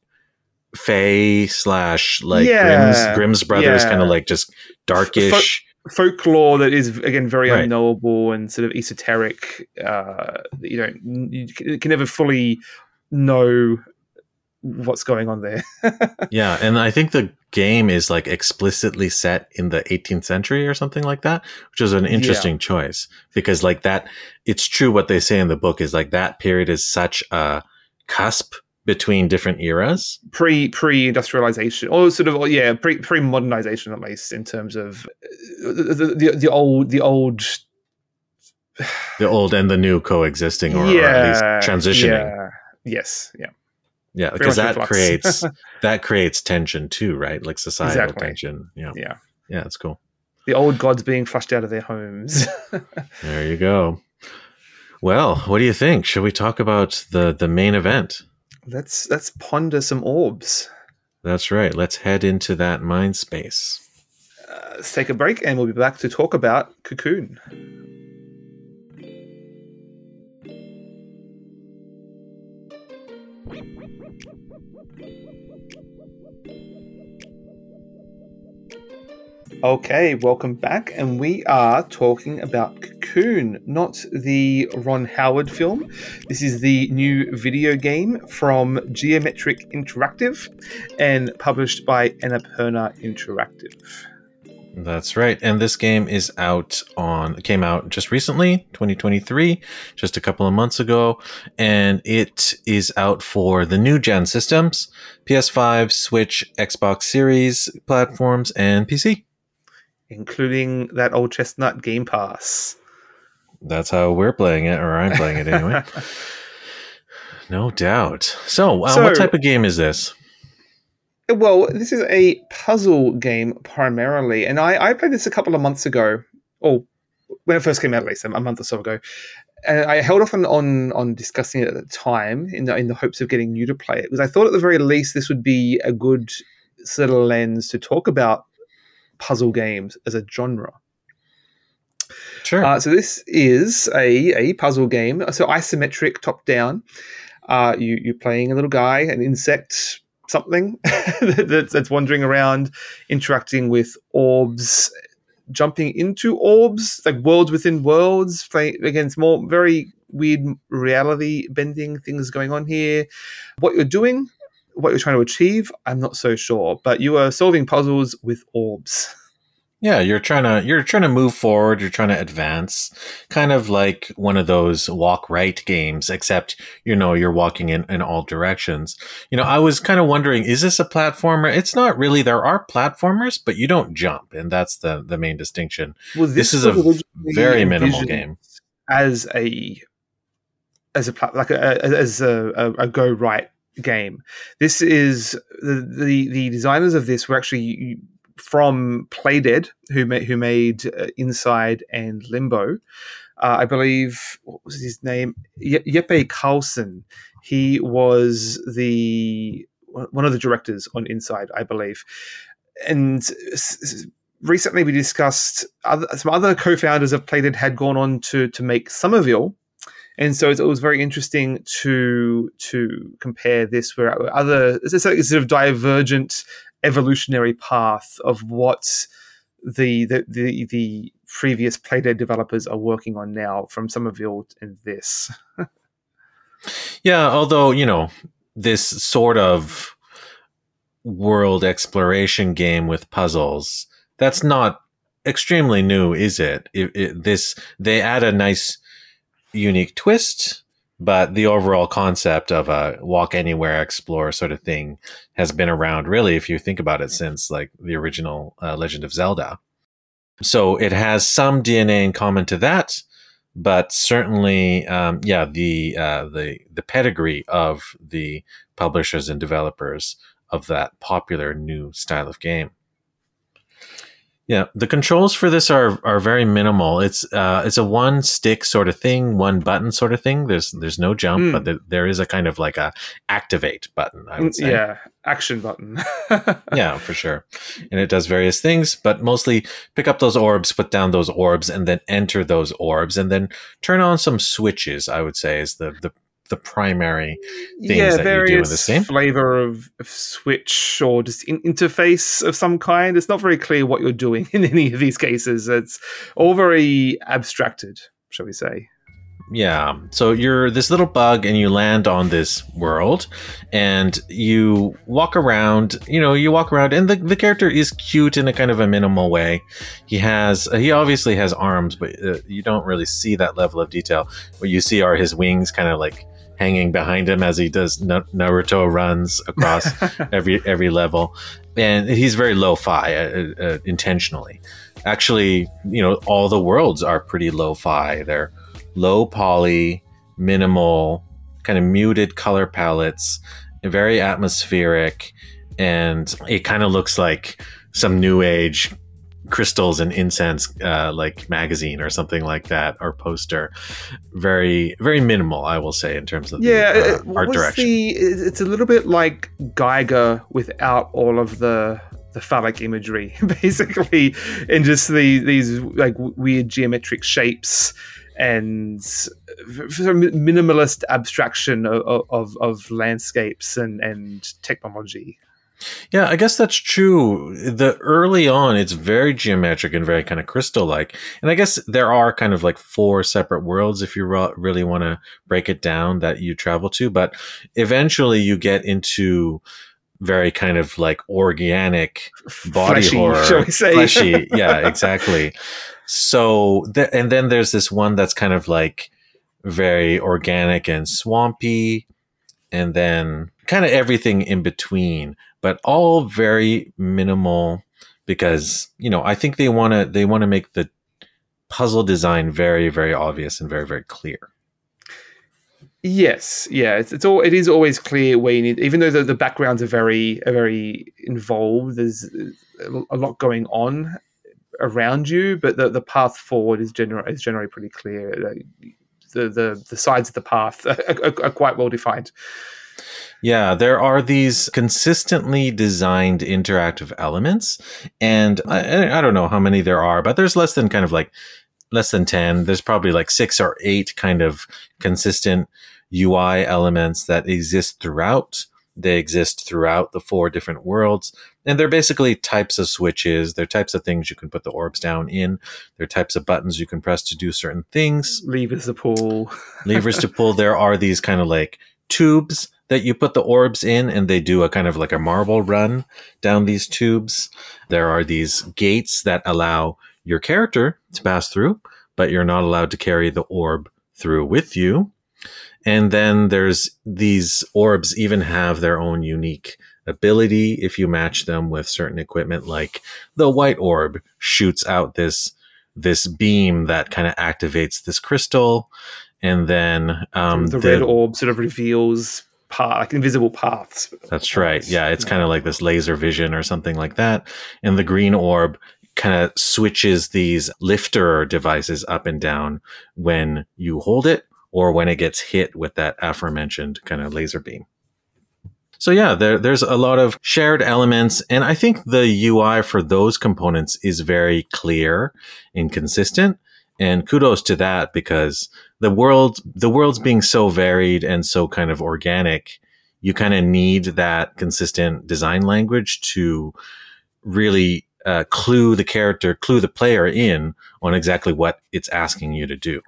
Fae slash like yeah, Grimm's, Grimm's brothers, yeah. kind of like just darkish folklore that is again very right. unknowable and sort of esoteric. Uh, you don't you can never fully know what's going on there. yeah, and I think the game is like explicitly set in the 18th century or something like that, which is an interesting yeah. choice because like that it's true what they say in the book is like that period is such a cusp between different eras? Pre pre industrialization or sort of yeah pre pre modernization at least in terms of uh, the, the, the old the old the old and the new coexisting or, yeah, or at least transitioning. yeah. yes yeah. Yeah because that creates that creates tension too right? Like societal exactly. tension. Yeah. Yeah. Yeah it's cool. The old gods being flushed out of their homes. There you go. Well what do you think? Should we talk about the the main event Let's let's ponder some orbs. That's right. Let's head into that mind space. Uh, let's take a break, and we'll be back to talk about Cocoon. Okay, welcome back, and we are talking about Cocoon, not the Ron Howard film. This is the new video game from Geometric Interactive and published by Annapurna Interactive. That's right. And this game is out on came out just recently, 2023, just a couple of months ago, and it is out for the new gen systems, PS5, Switch, Xbox Series platforms and PC including that old chestnut Game Pass. That's how we're playing it, or I'm playing it anyway. no doubt. So, uh, so, what type of game is this? Well, this is a puzzle game primarily, and I, I played this a couple of months ago. or when it first came out, at least a month or so ago. And I held off on, on, on discussing it at the time in the, in the hopes of getting you to play it because I thought at the very least this would be a good sort of lens to talk about puzzle games as a genre. Sure. Uh, so this is a, a puzzle game. So isometric, top down. Uh, you you're playing a little guy, an insect, something that's, that's wandering around, interacting with orbs jumping into orbs, like worlds within worlds. Play against more very weird reality bending things going on here. What you're doing, what you're trying to achieve, I'm not so sure. But you are solving puzzles with orbs. Yeah, you're trying to you're trying to move forward, you're trying to advance, kind of like one of those walk right games, except you know you're walking in in all directions. You know, I was kind of wondering, is this a platformer? It's not really. There are platformers, but you don't jump, and that's the the main distinction. Well, this, this is a very minimal game as a as a like a, as a, a, a go right game. This is the, the the designers of this were actually from Playdead, who made who made uh, Inside and Limbo. Uh, I believe what was his name? Ye- Jeppe Carlsen. He was the one of the directors on Inside, I believe. And s- recently, we discussed other, some other co-founders of Playdead had gone on to to make Somerville, and so it was very interesting to to compare this with other it's a sort of divergent evolutionary path of what the the the, the previous Playdead developers are working on now from Somerville and this. yeah, although you know this sort of world exploration game with puzzles that's not extremely new, is it? it, it this they add a nice unique twist but the overall concept of a walk anywhere explore sort of thing has been around really if you think about it since like the original uh, legend of zelda. So it has some dna in common to that but certainly um, yeah the uh, the the pedigree of the publishers and developers of that popular new style of game yeah, the controls for this are are very minimal. It's uh, it's a one stick sort of thing, one button sort of thing. There's there's no jump, mm. but there, there is a kind of like a activate button. I would say. Yeah, action button. yeah, for sure. And it does various things, but mostly pick up those orbs, put down those orbs, and then enter those orbs, and then turn on some switches. I would say is the the the primary things yeah, that you do in this game. Flavor of, of switch or just in- interface of some kind. It's not very clear what you're doing in any of these cases. It's all very abstracted, shall we say. Yeah. So you're this little bug and you land on this world and you walk around, you know, you walk around and the, the character is cute in a kind of a minimal way. He has, he obviously has arms, but uh, you don't really see that level of detail. What you see are his wings kind of like hanging behind him as he does Naruto runs across every every level, and he's very lo-fi uh, uh, intentionally. Actually, you know, all the worlds are pretty lo-fi. They're low poly, minimal, kind of muted color palettes, very atmospheric, and it kind of looks like some new age crystals and incense uh, like magazine or something like that or poster. Very very minimal i will say in terms of yeah the, uh, art direction. the, it's a little bit like Giger without all of the the phallic imagery basically and just the these like weird geometric shapes and minimalist abstraction of, of, of landscapes and, and technology yeah, I guess that's true. The early on, it's very geometric and very kind of crystal like. And I guess there are kind of like four separate worlds if you really want to break it down that you travel to. But eventually you get into very kind of like organic body fleshy, horror. Fleshy. yeah, exactly. So, th- and then there's this one that's kind of like very organic and swampy. And then kind of everything in between but all very minimal because you know I think they want to they want to make the puzzle design very very obvious and very very clear. Yes, yeah, it's, it's all it is always clear where you need, even though the, the backgrounds are very are very involved. There's a lot going on around you, but the, the path forward is generally is generally pretty clear. The the the sides of the path are, are, are quite well defined. Yeah, there are these consistently designed interactive elements, and I, I, don't know how many there are, but there's less than kind of like less than 10. There's probably like six or eight kind of consistent UI elements that exist throughout. They exist throughout the four different worlds. and they're basically types of switches. They're types of things you can put the orbs down in. They're types of buttons you can press to do certain things. Levers to pull. levers to pull. There are these kind of like tubes that you put the orbs in and they do a kind of like a marble run down these tubes. There are these gates that allow your character to pass through, but you're not allowed to carry the orb through with you. And then there's these orbs even have their own unique ability if you match them with certain equipment like the white orb shoots out this this beam that kind of activates this crystal and then um, the, the, red orb sort of reveals path, like invisible paths. That's right. Yeah, it's kind of like this laser vision or something like that. And the green orb kind of switches these lifter devices up and down when you hold it or when it gets hit with that aforementioned kind of laser beam. So yeah, there, there's a lot of shared elements, and I think the UI for those components is very clear and consistent. And kudos to that because the world, the world's being so varied and so kind of organic. You kind of need that consistent design language to really uh, clue the character, clue the player in on exactly what it's asking you to do.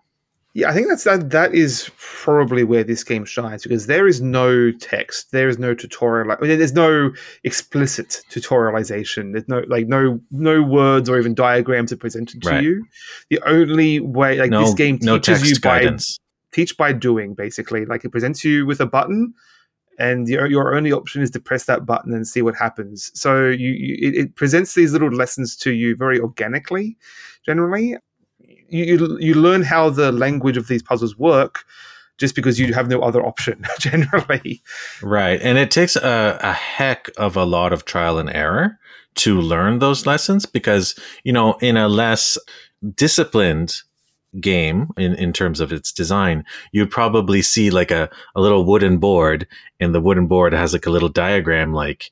Yeah, I think that's that. That is probably where this game shines because there is no text, there is no tutorial. I mean, there's no explicit tutorialization. There's no like no no words or even diagrams are presented to right. you. The only way, like no, this game teaches no you guidance. by teach by doing, basically. Like it presents you with a button, and your, your only option is to press that button and see what happens. So you, you it, it presents these little lessons to you very organically, generally you you learn how the language of these puzzles work just because you have no other option generally. Right. And it takes a, a heck of a lot of trial and error to learn those lessons because, you know, in a less disciplined game in, in terms of its design, you'd probably see like a, a little wooden board and the wooden board has like a little diagram like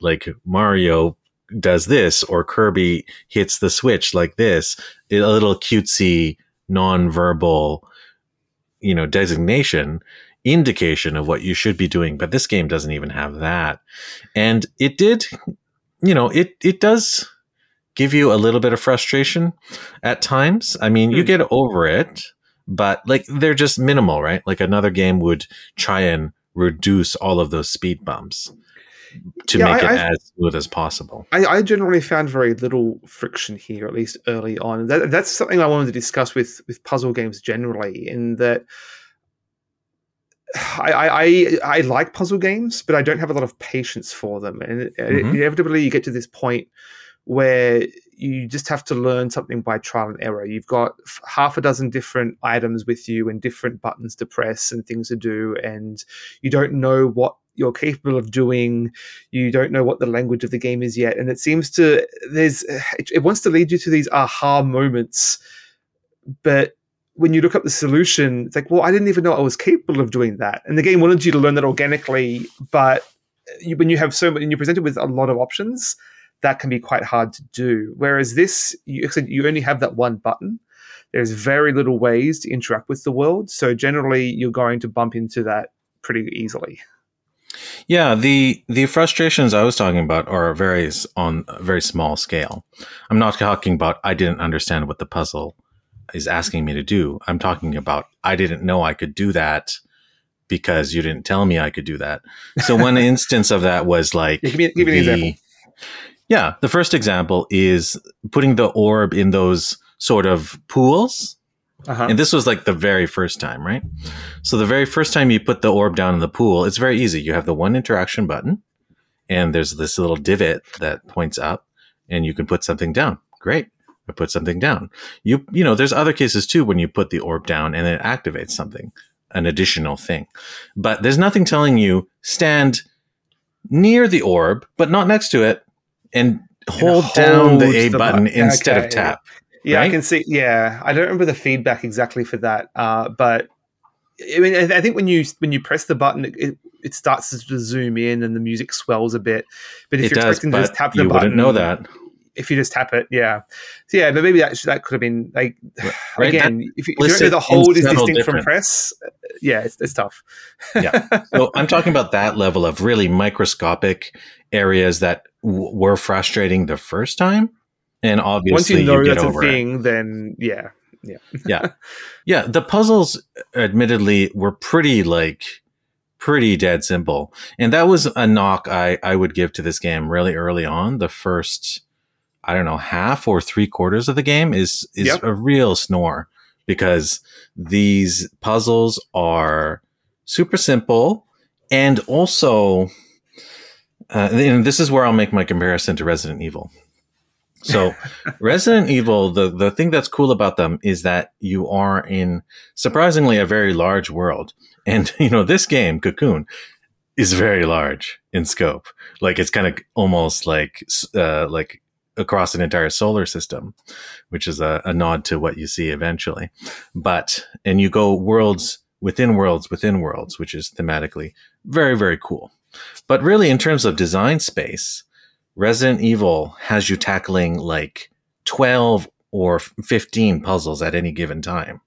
like Mario does this or Kirby hits the switch like this, a little cutesy non-verbal, you know, designation indication of what you should be doing. But this game doesn't even have that. And it did, you know, it, it does give you a little bit of frustration at times. I mean, you hmm. get over it, but like they're just minimal, right? Like another game would try and reduce all of those speed bumps to yeah, make I, it I, as smooth as possible. I, I, generally found very little friction here, at least early on. That, that's something I wanted to discuss with with puzzle games generally. In that, I, I I like puzzle games, but I don't have a lot of patience for them, and mm-hmm. inevitably you get to this point where you just have to learn something by trial and error. You've got half a dozen different items with you and different buttons to press and things to do, and you don't know what you're capable of doing. You don't know what the language of the game is yet, and it seems to there's it, it wants to lead you to these aha moments, but when you look up the solution, it's like, well, I didn't even know I was capable of doing that, and the game wanted you to learn that organically, but you, when you have so many, and you're presented with a lot of options, that can be quite hard to do. Whereas this, you, you only have that one button. There's very little ways to interact with the world, so generally you're going to bump into that pretty easily. Yeah, the the frustrations I was talking about are very on a very small scale. I'm not talking about I didn't understand what the puzzle is asking me to do. I'm talking about I didn't know I could do that because you didn't tell me I could do that. So one instance of that was like yeah, give me, give me the, an example. Yeah, the first example is putting the orb in those sort of pools uh-huh. And this was like the very first time, right? So the very first time you put the orb down in the pool, it's very easy. You have the one interaction button, and there's this little divot that points up, and you can put something down. Great. I put something down. You you know, there's other cases too when you put the orb down and it activates something, an additional thing. But there's nothing telling you stand near the orb, but not next to it, and hold, hold down the A button, instead okay. of tap. Yeah, right? I can see. Yeah, I don't remember the feedback exactly for that, uh, but I mean, I think when you when you press the button, it, it starts to zoom in and the music swells a bit. But if it you're does, expecting to just tap the you button, wouldn't know that. If you just tap it, yeah, so yeah, but maybe that that could have been like right, again, if, you, if you don't know the hold is distinct difference. from press, uh, yeah, it's, it's tough. yeah, so I'm talking about that level of really microscopic areas that w- were frustrating the first time, and obviously once you know you that's a thing, it. then yeah, yeah, yeah, yeah. The puzzles, admittedly, were pretty like pretty dead simple, and that was a knock I I would give to this game really early on. The first, I don't know, half or three quarters of the game is is yep. a real snore because these puzzles are super simple and also uh, and this is where I'll make my comparison to Resident Evil. So, Resident Evil, the, the thing that's cool about them is that you are in surprisingly a very large world. And, you know, this game, Cocoon, is very large in scope. Like it's kind of almost like, uh, like across an entire solar system, which is a, a nod to what you see eventually. But, and you go worlds within worlds within worlds, which is thematically very, very cool. But really, in terms of design space, Resident Evil has you tackling like 12 or 15 puzzles at any given time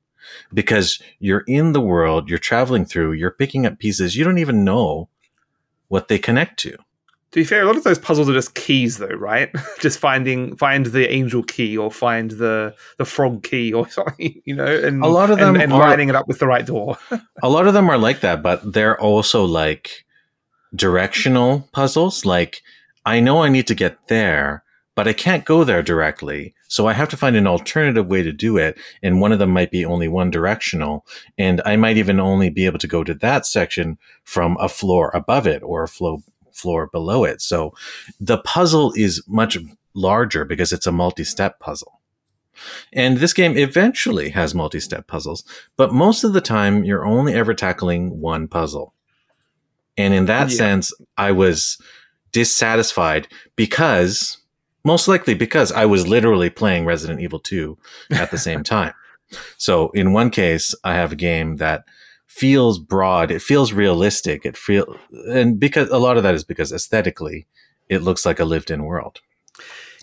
because you're in the world, you're traveling through, you're picking up pieces, you don't even know what they connect to. To be fair, a lot of those puzzles are just keys, though, right? just finding find the angel key or find the the frog key or something, you know, and a lot of them and, and are, lining it up with the right door. a lot of them are like that, but they're also like directional puzzles. Like, I know I need to get there, but I can't go there directly. So I have to find an alternative way to do it. And one of them might be only one directional. And I might even only be able to go to that section from a floor above it or a floor, floor below it. So the puzzle is much larger because it's a multi-step puzzle. And this game eventually has multi-step puzzles, but most of the time you're only ever tackling one puzzle. And in that yeah. sense, I was dissatisfied because most likely because I was literally playing Resident Evil 2 at the same time. So in one case, I have a game that feels broad, it feels realistic, it feel and because a lot of that is because aesthetically it looks like a lived-in world.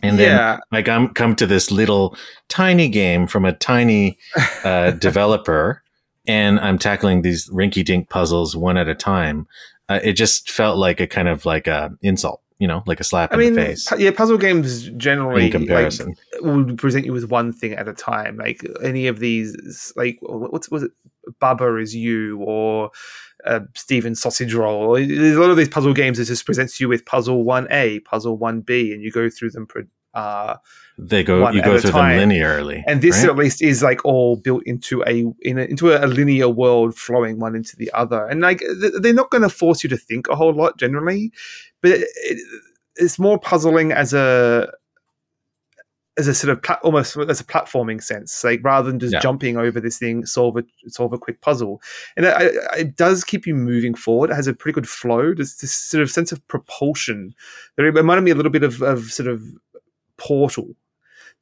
And then yeah. I come come to this little tiny game from a tiny uh, developer and I'm tackling these rinky dink puzzles one at a time uh, it just felt like a kind of like a insult you know, like a slap I in mean, the face. Yeah, puzzle games generally in comparison like, will present you with one thing at a time. Like any of these, like what's was it? Baba is you or uh, Stephen's Sausage Roll. There's a lot of these puzzle games that just presents you with puzzle one A, puzzle one B, and you go through them. Uh, they go you go through time. them linearly and this right? at least is like all built into a, in a into a, linear world flowing one into the other and like they're not going to force you to think a whole lot generally but it, it's more puzzling as a as a sort of pla- almost as a platforming sense, like rather than just yeah. jumping over this thing, solve a solve a quick puzzle, and it, it, does keep you moving forward. It has a pretty good flow. There's this sort of sense of propulsion. It reminded me a little bit of, of sort of Portal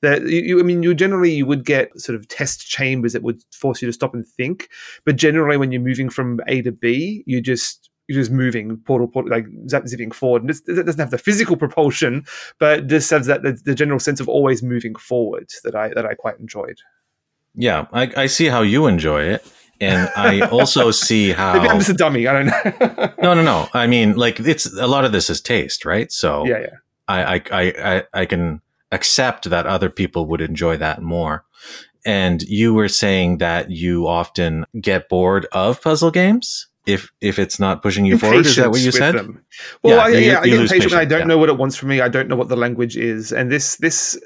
that you, I mean, you generally you would get sort of test chambers that would force you to stop and think, but generally when you're moving from A to B, you just you're just moving portal, portal like zipping forward. And it doesn't have the physical propulsion, but just has that the, the, general sense of always moving forward that I that I quite enjoyed. Yeah, I, I see how you enjoy it. And I also see how maybe I'm just a dummy. I don't know. no, no, no. I mean, like it's a lot of this is taste, right? So yeah, yeah. I, I, I, I can accept that other people would enjoy that more. And you were saying that you often get bored of puzzle games if if it's not pushing you forward. Is that what you said? Them. Well, yeah, I, yeah, I get impatient. I don't yeah. know what it wants from me. I don't know what the language is, and this this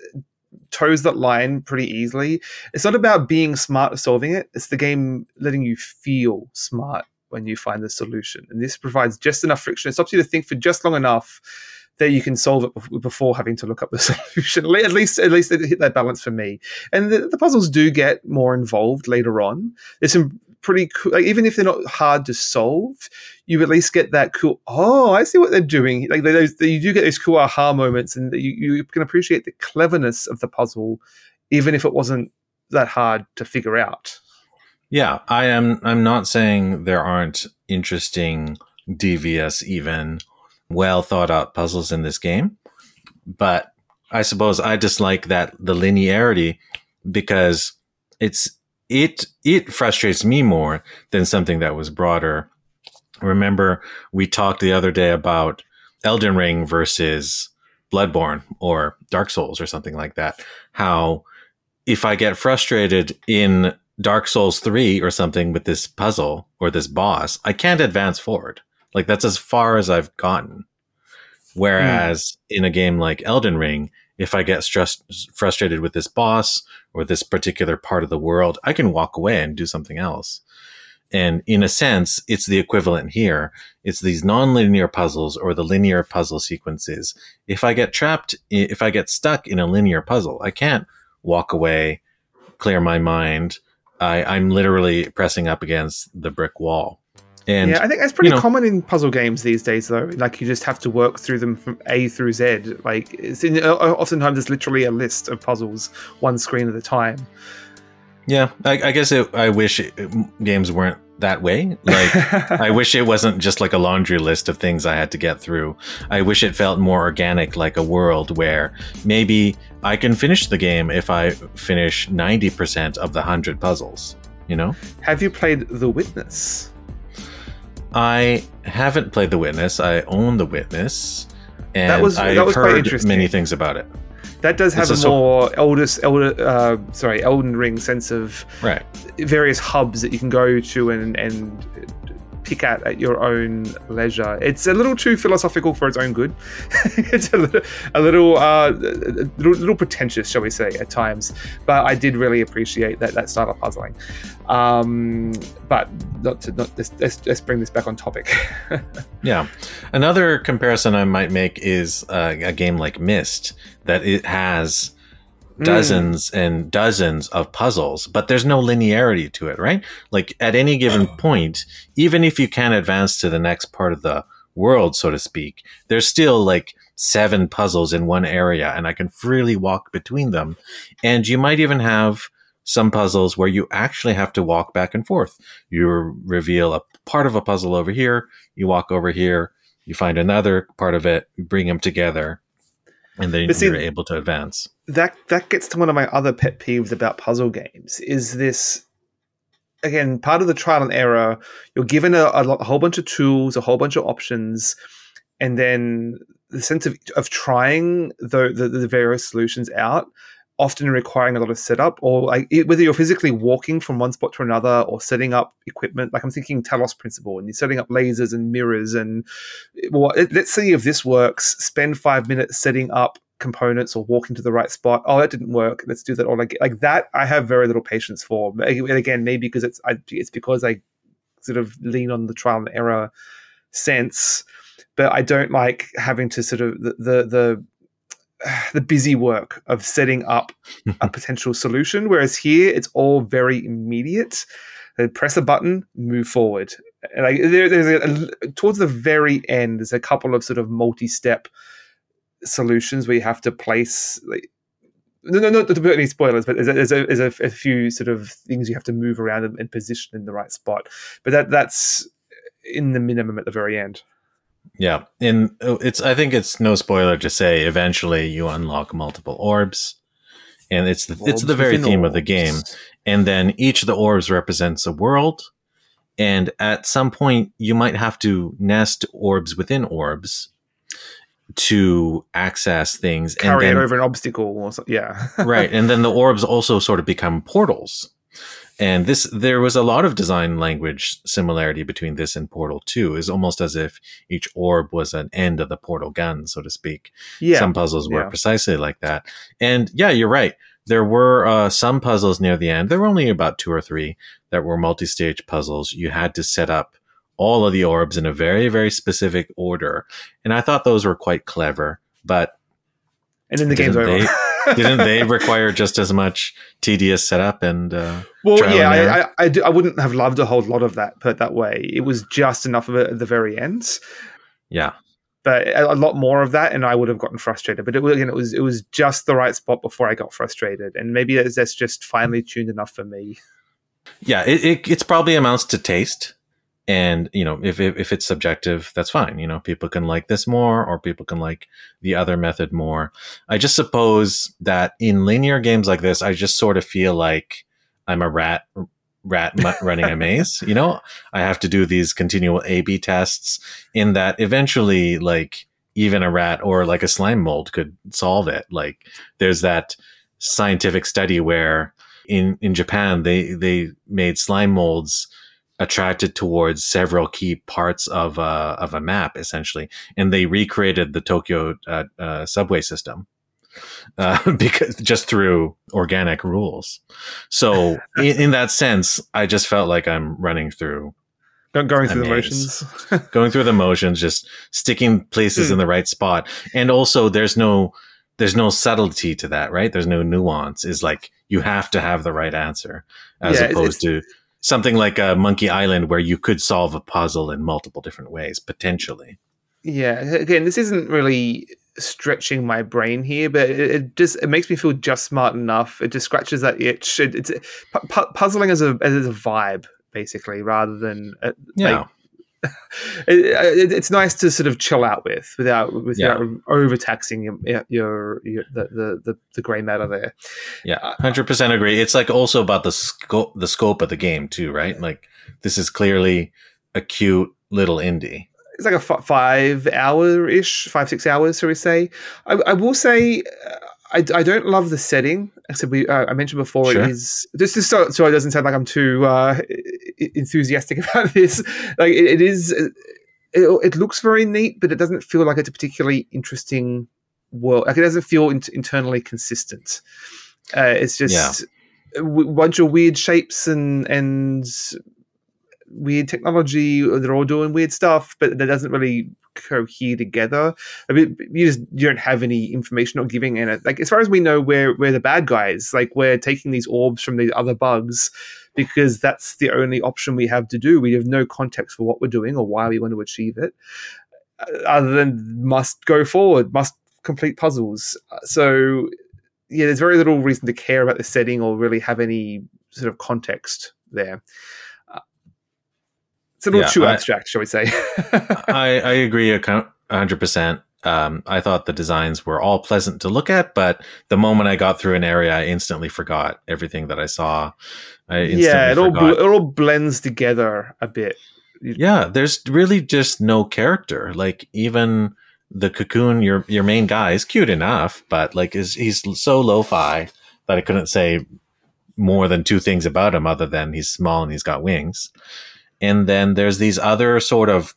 toes that line pretty easily. It's not about being smart solving it. It's the game letting you feel smart when you find the solution, and this provides just enough friction. It stops you to think for just long enough that you can solve it before having to look up the solution. At least, at least it hit that balance for me. And the, the puzzles do get more involved later on. There's some pretty cool, like, even if they're not hard to solve, you at least get that cool. Oh, I see what they're doing. Like those, you do get those cool aha moments, and you, you can appreciate the cleverness of the puzzle, even if it wasn't that hard to figure out. Yeah, I am. I'm not saying there aren't interesting, devious, even well thought out puzzles in this game. But I suppose I dislike that the linearity because it's it it frustrates me more than something that was broader. Remember we talked the other day about Elden Ring versus Bloodborne or Dark Souls or something like that. How if I get frustrated in Dark Souls 3 or something with this puzzle or this boss, I can't advance forward. Like that's as far as I've gotten. Whereas mm. in a game like Elden Ring, if I get stressed, frustrated with this boss or this particular part of the world, I can walk away and do something else. And in a sense, it's the equivalent here. It's these nonlinear puzzles or the linear puzzle sequences. If I get trapped, if I get stuck in a linear puzzle, I can't walk away, clear my mind. I, I'm literally pressing up against the brick wall. And yeah, I think that's pretty you know, common in puzzle games these days, though. Like you just have to work through them from A through Z. Like it's in, oftentimes it's literally a list of puzzles, one screen at a time. Yeah, I, I guess it, I wish it, games weren't that way. Like I wish it wasn't just like a laundry list of things I had to get through. I wish it felt more organic, like a world where maybe I can finish the game if I finish ninety percent of the hundred puzzles. You know? Have you played The Witness? I haven't played The Witness. I own The Witness, and that was, I've that was heard many things about it. That does have it's a, a more eldest, elder, uh, sorry, Elden Ring sense of right. various hubs that you can go to and and pick at at your own leisure. It's a little too philosophical for its own good. it's a little, a little, uh, little, little, pretentious, shall we say, at times. But I did really appreciate that that style of puzzling. Um, but not to not let's, let's, let's bring this back on topic. yeah, another comparison I might make is uh, a game like Myst that it has. Dozens mm. and dozens of puzzles, but there's no linearity to it, right? Like at any given point, even if you can advance to the next part of the world, so to speak, there's still like seven puzzles in one area and I can freely walk between them. And you might even have some puzzles where you actually have to walk back and forth. You reveal a part of a puzzle over here, you walk over here, you find another part of it, you bring them together, and then see, you're able to advance. That that gets to one of my other pet peeves about puzzle games. Is this again part of the trial and error? You're given a, a, a whole bunch of tools, a whole bunch of options, and then the sense of, of trying the, the, the various solutions out often requiring a lot of setup or like whether you're physically walking from one spot to another or setting up equipment like i'm thinking talos principle and you're setting up lasers and mirrors and well let's see if this works. Spend five minutes setting up components or walking to the right spot. Oh that didn't work. Let's do that. All like like that i have very little patience for. And again maybe because it's I, it's because i sort of lean on the trial and error sense but i don't like having to sort of the the, the the busy work of setting up a potential solution. Whereas here, it's all very immediate. They press a button, move forward. And like there, there's a, a, towards the very end, there's a couple of sort of multi-step solutions where you have to place like no, no, not to put any spoilers, but there's, a, there's, a, there's a, a, few sort of things you have to move around and, and position in the right spot. But that that's in the minimum at the very end. Yeah, and uh, it's I think it's no spoiler to say eventually you unlock multiple orbs, and it's the, it's the very theme orbs. of the game. And then each of the orbs represents a world, and at some point you might have to nest orbs within orbs to access things carry and then, it over an obstacle or something. Yeah, right. And then the orbs also sort of become portals and this, there was a lot of design language similarity between this and Portal 2. Is almost as if each orb was an end of the portal gun, so to speak. Yeah. Some puzzles were yeah. precisely like that. And yeah, you're right. There were uh, some puzzles near the end. There were only about two or three that were multi stage puzzles. You had to set up all of the orbs in a very, very specific order. And I thought those were quite clever, but. And then the game's over. didn't they require just as much tedious setup and uh, well yeah I, I, I, do, I, wouldn't have loved a whole lot of that put that way. It was just enough of it at the very end. Yeah. But a lot more of that and i would have gotten frustrated. But it, again it was it was just the right spot before i got frustrated. And maybe that's just finely tuned enough for me. Yeah it, it it's probably amounts to taste and you know if, if, if it's subjective that's fine. You know people can like this more or people can like the other method more. I just suppose that in linear games like this i just sort of feel like i'm a rat rat running a maze you know? I have to do these continual a b tests in that eventually like even a rat or like a slime mold could solve it. Like there's that scientific study where in in Japan they they made slime molds attracted towards several key parts of a, of a map essentially and they recreated the Tokyo uh, uh, subway system uh, because just through organic rules. So in, in, that sense, I just felt like I'm running through. Going through the motions, going through the motions, just sticking places mm. in the right spot, and also there's no there's no subtlety to that, right? There's no nuance. Is like you have to have the right answer, as yeah, opposed to something like a Monkey Island where you could solve a puzzle in multiple different ways potentially. Yeah, again, this isn't really stretching my brain here, but it, it, just it makes me feel just smart enough. It just scratches that itch. It, it's pu- puzzling as a as a vibe, basically, rather than uh, yeah. Like, it, it's nice to sort of chill out with without without yeah. overtaxing your your, your the, the, the the gray matter there. Yeah, uh, hundred percent agree. It's like also about the scope the scope of the game too, right? Like this is clearly a cute little indie it's like a f- five hour ish, five six hours, shall we say? I, I will say. I, I don't love the setting. I said we uh, I mentioned before sure. it is just, just so, so it doesn't sound like I'm too uh, enthusiastic about this. Like it, it is, it, it, looks very neat, but it doesn't feel like it's a particularly interesting world. Like it doesn't feel in- internally consistent. Uh, it's just yeah. a bunch of weird shapes and and weird technology. They're all doing weird stuff, but that doesn't really cohere together. I mean, you just you don't have any information or giving in it. Like as far as we know, we're we're the bad guys. Like we're taking these orbs from these other bugs because that's the only option we have to do. We have no context for what we're doing or why we want to achieve it, uh, other than must go forward, must complete puzzles. So yeah, there's very little reason to care about the setting or really have any sort of context there. It's a little yeah, too abstract, shall we say? I, I agree hundred percent. Um, I thought the designs were all pleasant to look at, but the moment I got through an area, I instantly forgot everything that I saw. I yeah, it all bl- it all blends together a bit. Yeah, there's really just no character. Like even the cocoon, your your main guy is cute enough, but like is he's so lo-fi that I couldn't say more than two things about him other than he's small and he's got wings. And then there's these other sort of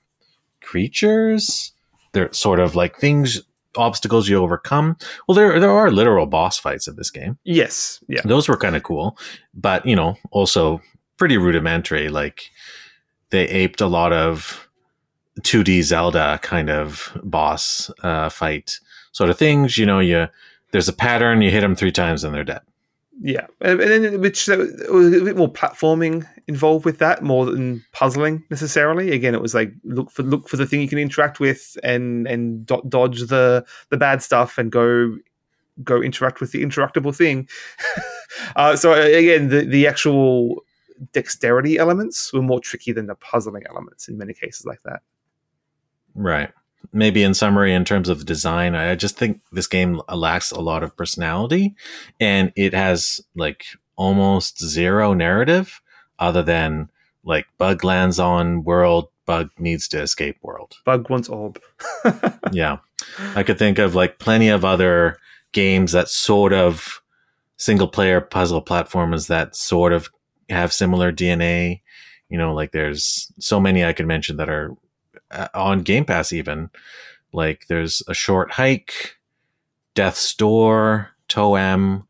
creatures. They're sort of like things, obstacles you overcome. Well, there there are literal boss fights in this game. Yes, yeah, those were kind of cool, but you know, also pretty rudimentary. Like they aped a lot of 2D Zelda kind of boss uh, fight sort of things. You know, you there's a pattern, you hit them three times and they're dead. Yeah, and then which uh, was a bit more platforming involved with that, more than puzzling necessarily. Again, it was like look for look for the thing you can interact with, and and dodge the the bad stuff, and go go interact with the interactable thing. uh, so uh, again, the the actual dexterity elements were more tricky than the puzzling elements in many cases like that. Right maybe in summary, in terms of design, I just think this game lacks a lot of personality and it has like almost zero narrative other than like bug lands on world, bug needs to escape world. Bug wants orb. yeah. I could think of like plenty of other games that sort of single player puzzle platformers that sort of have similar DNA. You know, like there's so many I could mention that are on Game Pass even. Like there's a short hike, Death's Door, Toem,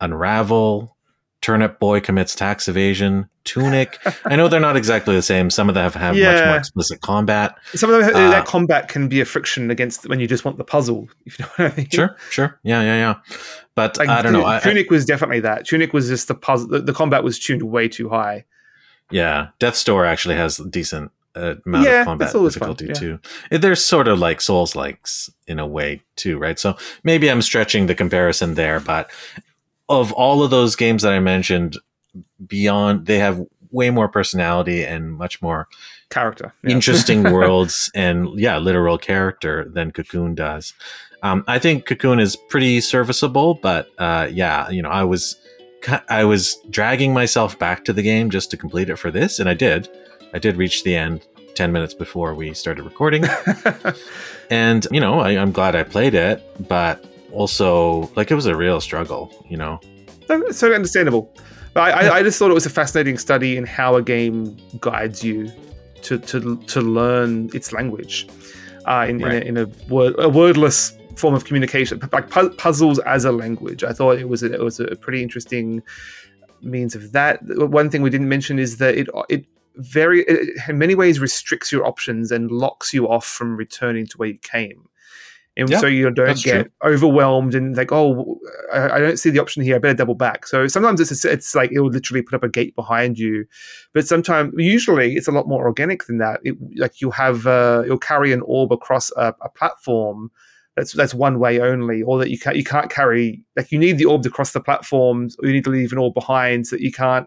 Unravel, Turnip Boy commits tax evasion, Tunic. I know they're not exactly the same. Some of them have, have yeah. much more explicit combat. Some of them, uh, that combat can be a friction against when you just want the puzzle. If you know what I mean. Sure, sure, yeah, yeah, yeah. But like, I don't know. Tunic I, was definitely that. Tunic was just the puzzle. The, the combat was tuned way too high. Yeah, Death's Door actually has decent amount yeah, of combat difficulty fun, yeah. too. They're sort of like Souls likes in a way too, right? So maybe I'm stretching the comparison there, but of all of those games that I mentioned, beyond they have way more personality and much more character, yeah. interesting worlds, and yeah, literal character than Cocoon does. Um, I think Cocoon is pretty serviceable, but uh, yeah, you know, I was I was dragging myself back to the game just to complete it for this, and I did. I did reach the end, 10 minutes before we started recording. and, you know, I, I'm glad I played it, but also, like, it was a real struggle, you know? So understandable. But I, I, just thought it was a fascinating study in how a game guides you to, to, to learn its language uh, in, right. in, a, in a, word, a wordless form of communication, like pu- puzzles as a language. I thought it was a, it was a pretty interesting means of that. One thing we didn't mention is that it it very in many ways restricts your options and locks you off from returning to where you came. And so you don't get true. overwhelmed and like, oh, I, don't see the option here. I better double back. So sometimes it's it's like it will literally put up a gate behind you, but sometimes usually it's a lot more organic than that. It, like you have uh, you'll carry an orb across a, a platform that's that's one way only, or that you can't you can't carry like you need the orb to cross the platforms, or you need to leave an orb behind so that you can't.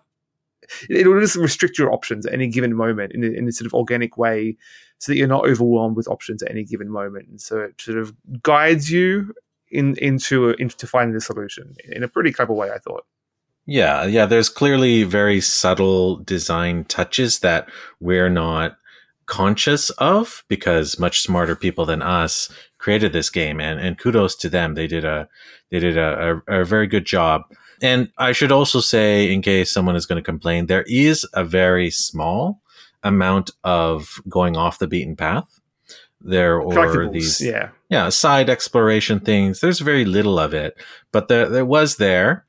It will just restrict your options at any given moment in a, in a sort of organic way, so that you're not overwhelmed with options at any given moment. And so it sort of guides you in into into finding the solution in a pretty clever way, I thought. Yeah, yeah. There's clearly very subtle design touches that we're not conscious of because much smarter people than us created this game and, and kudos to them they did a they did a, a, a very good job and i should also say in case someone is going to complain there is a very small amount of going off the beaten path there or these yeah yeah side exploration things there's very little of it but there there was there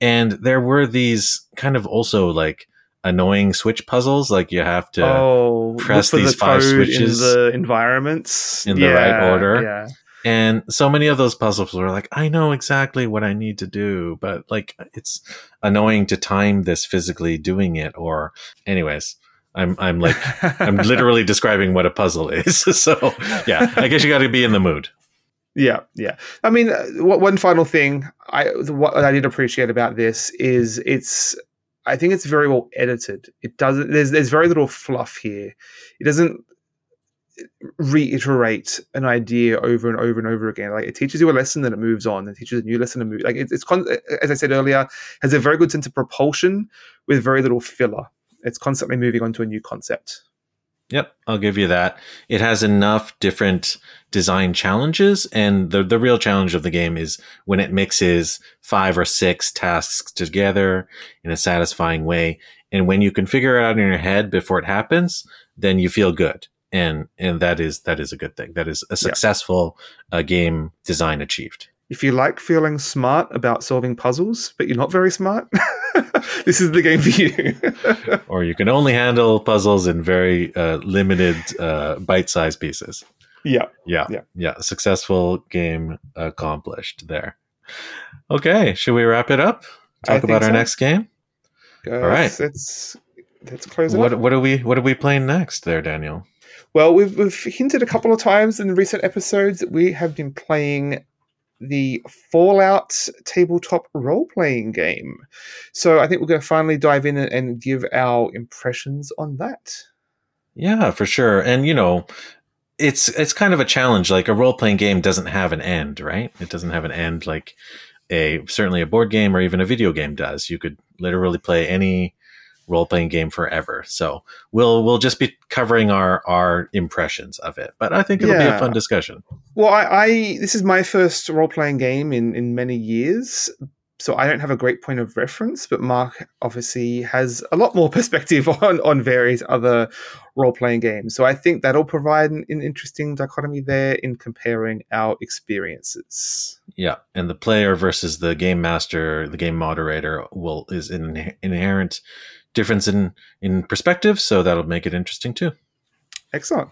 and there were these kind of also like annoying switch puzzles. Like you have to oh, press these the five switches in the environments in the right order. Yeah. And so many of those puzzles were like, I know exactly what I need to do, but like it's annoying to time this physically doing it. Or, anyways, I'm I'm like I'm literally describing what a puzzle is. so yeah, I guess you got to be in the mood. Yeah, yeah. I mean, uh, one final thing I what I did appreciate about this is it's I think it's very well edited. It doesn't. There's there's very little fluff here. It doesn't reiterate an idea over and over and over again. Like it teaches you a lesson, then it moves on. It teaches a new lesson, and move. Like it's, it's con- as I said earlier, has a very good sense of propulsion with very little filler. It's constantly moving on to a new concept. Yep, I'll give you that. It has enough different design challenges, and the the real challenge of the game is when it mixes five or six tasks together in a satisfying way. And when you can figure it out in your head before it happens, then you feel good, and and that is that is a good thing. That is a successful uh, game design achieved. If you like feeling smart about solving puzzles, but you're not very smart, this is the game for you. or you can only handle puzzles in very uh, limited uh, bite-sized pieces. Yeah. Yeah. Yeah. Yeah. Successful game accomplished there. Okay. Should we wrap it up? Talk about so. our next game? All right. Let's, let's close it what, up. What are we what are we playing next there, Daniel? Well, we've, we've hinted a couple of times in recent episodes that we have been playing the Fallout tabletop role playing game. So I think we're going to finally dive in and give our impressions on that. Yeah, for sure. And you know, it's it's kind of a challenge. Like a role playing game doesn't have an end, right? It doesn't have an end like a certainly a board game or even a video game does. You could literally play any role playing game forever. So we'll we'll just be covering our our impressions of it. But I think it'll yeah. be a fun discussion. Well, I, I this is my first role playing game in in many years. So I don't have a great point of reference, but Mark obviously has a lot more perspective on on various other role playing games. So I think that'll provide an, an interesting dichotomy there in comparing our experiences. Yeah, and the player versus the game master, the game moderator will is an inherent difference in in perspective, so that'll make it interesting too. Excellent.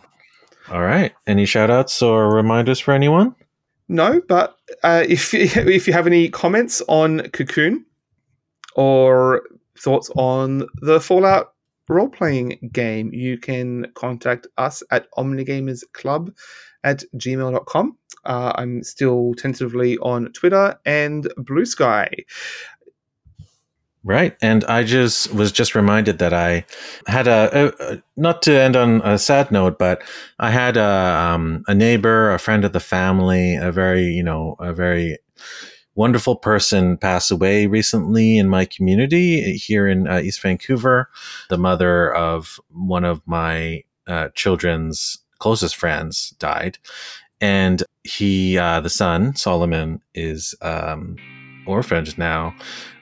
All right. Any shout outs or reminders for anyone? No, but uh, if if you have any comments on Cocoon or thoughts on the Fallout role playing game, you can contact us at omnigamersclub at gmail.com. Uh, I'm still tentatively on Twitter and Blue Sky. Right. And I just was just reminded that I had a, a, not to end on a sad note, but I had a, um, a neighbor, a friend of the family, a very, you know, a very wonderful person pass away recently in my community here in uh, East Vancouver. The mother of one of my uh, children's closest friends died, and he, uh, the son Solomon, is um, orphaned now.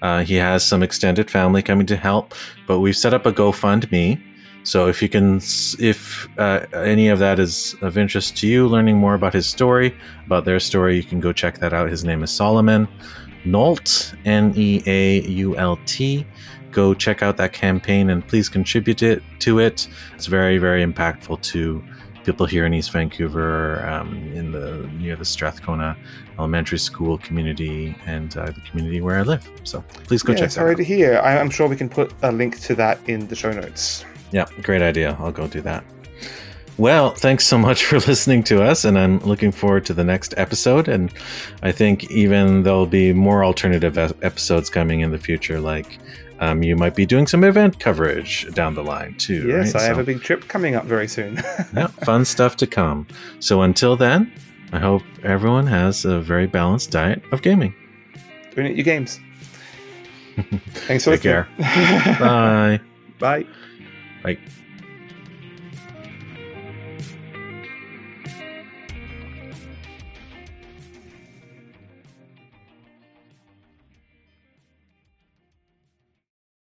Uh, he has some extended family coming to help, but we've set up a GoFundMe. So if you can, if uh, any of that is of interest to you, learning more about his story, about their story, you can go check that out. His name is Solomon Neault, N E A U L T. Go check out that campaign and please contribute it to it. It's very, very impactful to people here in East Vancouver, um, in the near the Strathcona Elementary School community and uh, the community where I live. So please go yeah, check. Sorry to hear. I'm sure we can put a link to that in the show notes. Yeah, great idea. I'll go do that. Well, thanks so much for listening to us, and I'm looking forward to the next episode. And I think even there'll be more alternative episodes coming in the future, like um, you might be doing some event coverage down the line too. Yes, right? I so, have a big trip coming up very soon. yeah, fun stuff to come. So until then, I hope everyone has a very balanced diet of gaming. Doing it your games. Thanks for Take care. Bye. Bye. Bye.